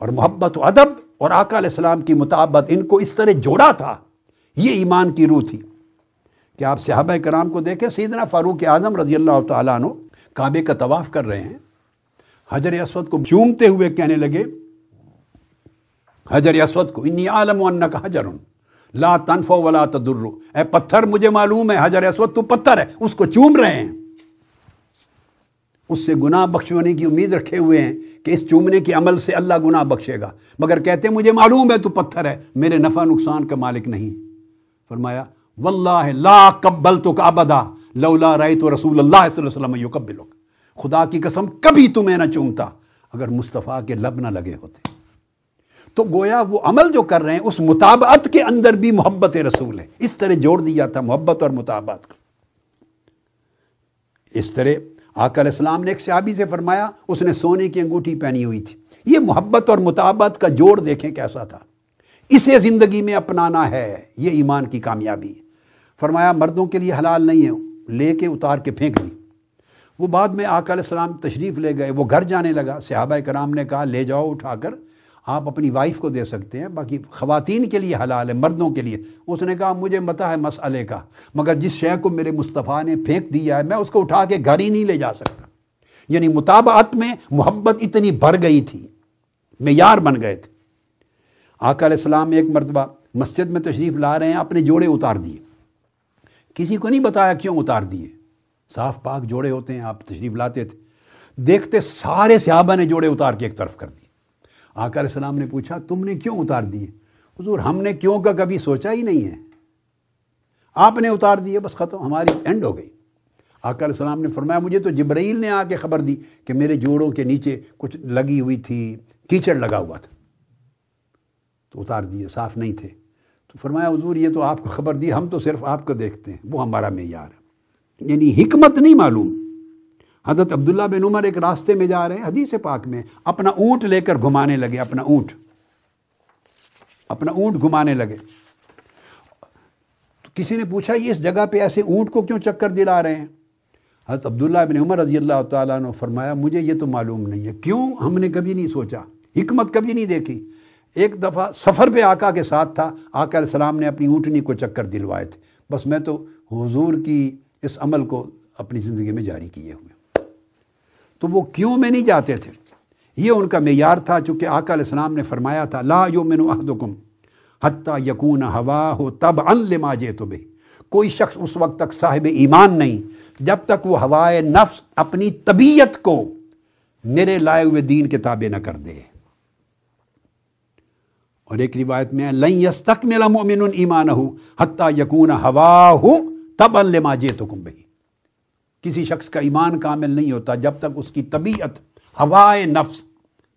اور محبت و ادب اور آقا علیہ السلام کی مطابت ان کو اس طرح جوڑا تھا۔ یہ ایمان کی روح تھی۔ کہ آپ صحابہ کرام کو دیکھیں، سیدنا فاروق اعظم رضی اللہ تعالیٰ عنہ کعبے کا طواف کر رہے ہیں۔ حجر اسود کو چومتے ہوئے کہنے لگے، حجر اسود کو انی عالم ان کا حجر، لا تنفو ولا تدر اے پتھر مجھے معلوم ہے، حجر اسود تو پتھر ہے، اس کو چوم رہے ہیں۔ اس سے گناہ بخشونے کی امید رکھے ہوئے ہیں کہ اس چومنے کے عمل سے اللہ گناہ بخشے گا۔ مگر کہتے ہیں، مجھے معلوم ہے تو پتھر ہے، میرے نفع نقصان کا مالک نہیں۔ فرمایا، واللہ لا قبل تو ابدا، لولا رائے تو رسول اللہ صلی اللہ علیہ وسلم خدا کی قسم، کبھی تمہیں نہ چومتا اگر مصطفیٰ کے لب نہ لگے ہوتے۔ تو گویا وہ عمل جو کر رہے ہیں، اس مطابعت کے اندر بھی محبت رسول ہے۔ اس طرح جوڑ دیا تھا، محبت اور مطابعت کو۔ اس طرح آقا علیہ السلام نے ایک صحابی سے فرمایا، اس نے سونے کی انگوٹھی پہنی ہوئی تھی۔ یہ محبت اور مطابعت کا جوڑ دیکھیں کیسا تھا۔ اسے زندگی میں اپنانا ہے، یہ ایمان کی کامیابی۔ فرمایا، مردوں کے لیے حلال نہیں ہے، لے کے اتار کے پھینک دی۔ وہ بعد میں آقا علیہ السلام تشریف لے گئے، وہ گھر جانے لگا۔ صحابہ کرام نے کہا، لے جاؤ، اٹھا کر آپ اپنی وائف کو دے سکتے ہیں، باقی خواتین کے لیے حلال ہے، مردوں کے لیے۔ اس نے کہا، مجھے متا ہے مسئلے کا، مگر جس شے کو میرے مصطفیٰ نے پھینک دیا ہے، میں اس کو اٹھا کے گھر ہی نہیں لے جا سکتا۔ یعنی مطابعت میں محبت اتنی بھر گئی تھی، معیار بن گئے تھے۔ آقا علیہ السلام ایک مرتبہ مسجد میں تشریف لا رہے ہیں، اپنے جوڑے اتار دیے۔ کسی کو نہیں بتایا کیوں اتار دیے؟ صاف پاک جوڑے ہوتے ہیں، آپ تشریف لاتے تھے۔ دیکھتے سارے صحابہ نے جوڑے اتار کے ایک طرف کر دی آقا علیہ السلام نے پوچھا، تم نے کیوں اتار دیے؟ حضور، ہم نے کیوں کا کبھی سوچا ہی نہیں ہے۔ آپ نے اتار دیے، بس ختم، ہماری اینڈ ہو گئی۔ آقا علیہ السلام نے فرمایا، مجھے تو جبرائیل نے آ کے خبر دی کہ میرے جوڑوں کے نیچے کچھ لگی ہوئی تھی، کیچڑ لگا ہوا تھا۔ تو اتار دیے، صاف نہیں تھے۔ تو فرمایا، حضور، یہ تو آپ کو خبر دی، ہم تو صرف آپ کو دیکھتے ہیں، وہ ہمارا معیار ہے۔ یعنی حکمت نہیں معلوم۔ حضرت عبداللہ بن عمر ایک راستے میں جا رہے ہیں، حدیث پاک میں، اپنا اونٹ لے کر گھمانے لگے، اپنا اونٹ۔ اپنا اونٹ گھمانے لگے۔ تو کسی نے پوچھا، یہ اس جگہ پہ ایسے اونٹ کو کیوں چکر دلا رہے ہیں؟ حضرت عبداللہ بن عمر رضی اللہ تعالیٰ نے فرمایا، مجھے یہ تو معلوم نہیں ہے۔ کیوں؟ ہم نے کبھی نہیں سوچا، حکمت کبھی نہیں دیکھی۔ ایک دفعہ سفر پہ آقا کے ساتھ تھا، آقا علیہ السلام نے اپنی اونٹنی کو چکر دلوائے تھے۔ بس میں تو حضور کی اس عمل کو اپنی زندگی میں جاری کیے ہوئے تو وہ کیوں میں نہیں جاتے تھے؟ یہ ان کا معیار تھا چونکہ آقا علیہ السلام نے فرمایا تھا، لا یومن احدکم حتیٰ یقون ہوا ہو تب ان لما جے تو بے کوئی شخص اس وقت تک صاحب ایمان نہیں، جب تک وہ ہوائے نفس اپنی طبیعت کو میرے لائے ہوئے دین کے تابع نہ کر دے۔ اور ایک روایت میں لن یستکمل مؤمن ایمان ہو حتیٰ یقون ہوا ہو تب ان لما جے تو کم بھئی کسی شخص کا ایمان کامل نہیں ہوتا جب تک اس کی طبیعت، ہوائے نفس،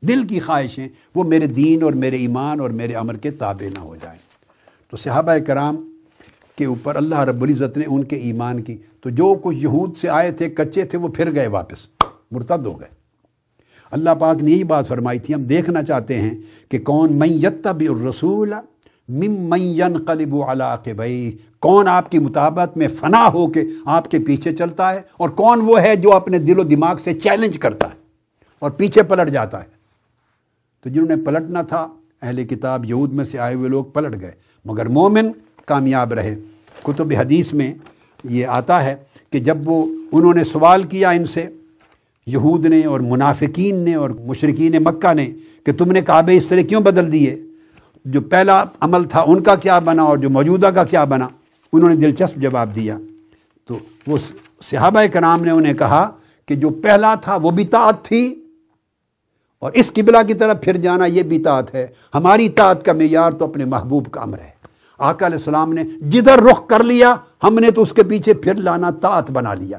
دل کی خواہشیں وہ میرے دین اور میرے ایمان اور میرے عمر کے تابع نہ ہو جائیں۔ تو صحابہ کرام کے اوپر اللہ رب العزت نے ان کے ایمان کی، تو جو کچھ یہود سے آئے تھے، کچے تھے، وہ پھر گئے واپس، مرتد ہو گئے۔ اللہ پاک نے یہی بات فرمائی تھی، ہم دیکھنا چاہتے ہیں کہ کون میں یتب الرسول ممین قلب علا کے بھائی کون آپ کی مطابت میں فنا ہو کے آپ کے پیچھے چلتا ہے اور کون وہ ہے جو اپنے دل و دماغ سے چیلنج کرتا ہے اور پیچھے پلٹ جاتا ہے؟ تو جنہوں نے پلٹنا تھا، اہل کتاب یہود میں سے آئے ہوئے لوگ پلٹ گئے، مگر مومن کامیاب رہے۔ کتب حدیث میں یہ آتا ہے کہ جب وہ انہوں نے سوال کیا ان سے، یہود نے اور منافقین نے اور مشرقین مکہ نے کہ تم نے کعبے اس طرح کیوں بدل دیے؟ جو پہلا عمل تھا ان کا کیا بنا اور جو موجودہ کا کیا بنا؟ انہوں نے دلچسپ جواب دیا۔ تو وہ صحابہ کرام نے انہیں کہا کہ جو پہلا تھا وہ بھی طاعت تھی اور اس قبلہ کی طرف پھر جانا یہ بھی طاعت ہے۔ ہماری طاعت کا معیار تو اپنے محبوب کا امر ہے۔ آقا علیہ السلام نے جدھر رخ کر لیا، ہم نے تو اس کے پیچھے پھر لانا طاعت بنا لیا۔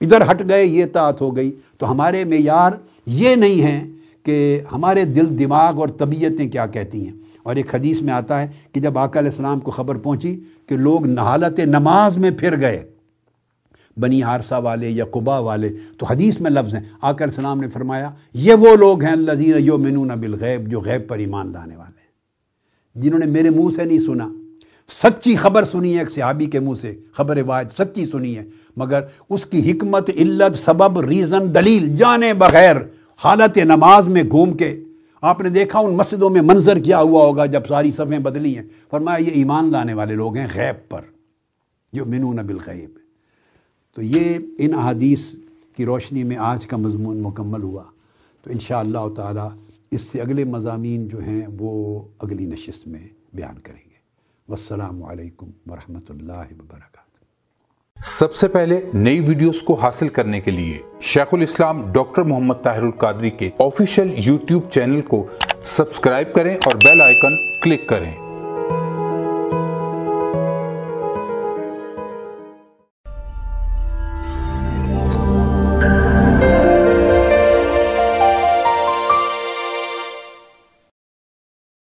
ادھر ہٹ گئے، یہ طاعت ہو گئی۔ تو ہمارے معیار یہ نہیں ہیں کہ ہمارے دل، دماغ اور طبیعتیں کیا کہتی ہیں۔ اور ایک حدیث میں آتا ہے کہ جب آقا علیہ السلام کو خبر پہنچی کہ لوگ نہالت نماز میں پھر گئے، بنی حارثہ والے یا قبا والے، تو حدیث میں لفظ ہیں۔ آقا علیہ السلام نے فرمایا، یہ وہ لوگ ہیں اللہ دین بالغیب جو غیب پر ایمان لانے والے ہیں۔ جنہوں نے میرے منہ سے نہیں سنا، سچی خبر سنی ہے، ایک صحابی کے منہ سے خبر واحد سچی سنی ہے، مگر اس کی حکمت، علت، سبب، ریزن، دلیل، جانے بغیر حالت نماز میں گھوم کے آپ نے دیکھا ان مسجدوں میں منظر کیا ہوا ہوگا جب ساری صفیں بدلی ہیں۔ فرمایا یہ ایمان لانے والے لوگ ہیں غیب پر جو منون بالغیب۔ تو یہ ان احادیث کی روشنی میں آج کا مضمون مکمل ہوا۔ تو انشاءاللہ تعالی اس سے اگلے مضامین جو ہیں وہ اگلی نشست میں بیان کریں گے۔ والسلام علیکم ورحمۃ اللہ وبرکاتہ۔ سب سے پہلے نئی ویڈیوز کو حاصل کرنے کے لیے شیخ الاسلام ڈاکٹر محمد طاہر القادری کے آفیشیل یوٹیوب چینل کو سبسکرائب کریں اور بیل آئیکن کلک کریں۔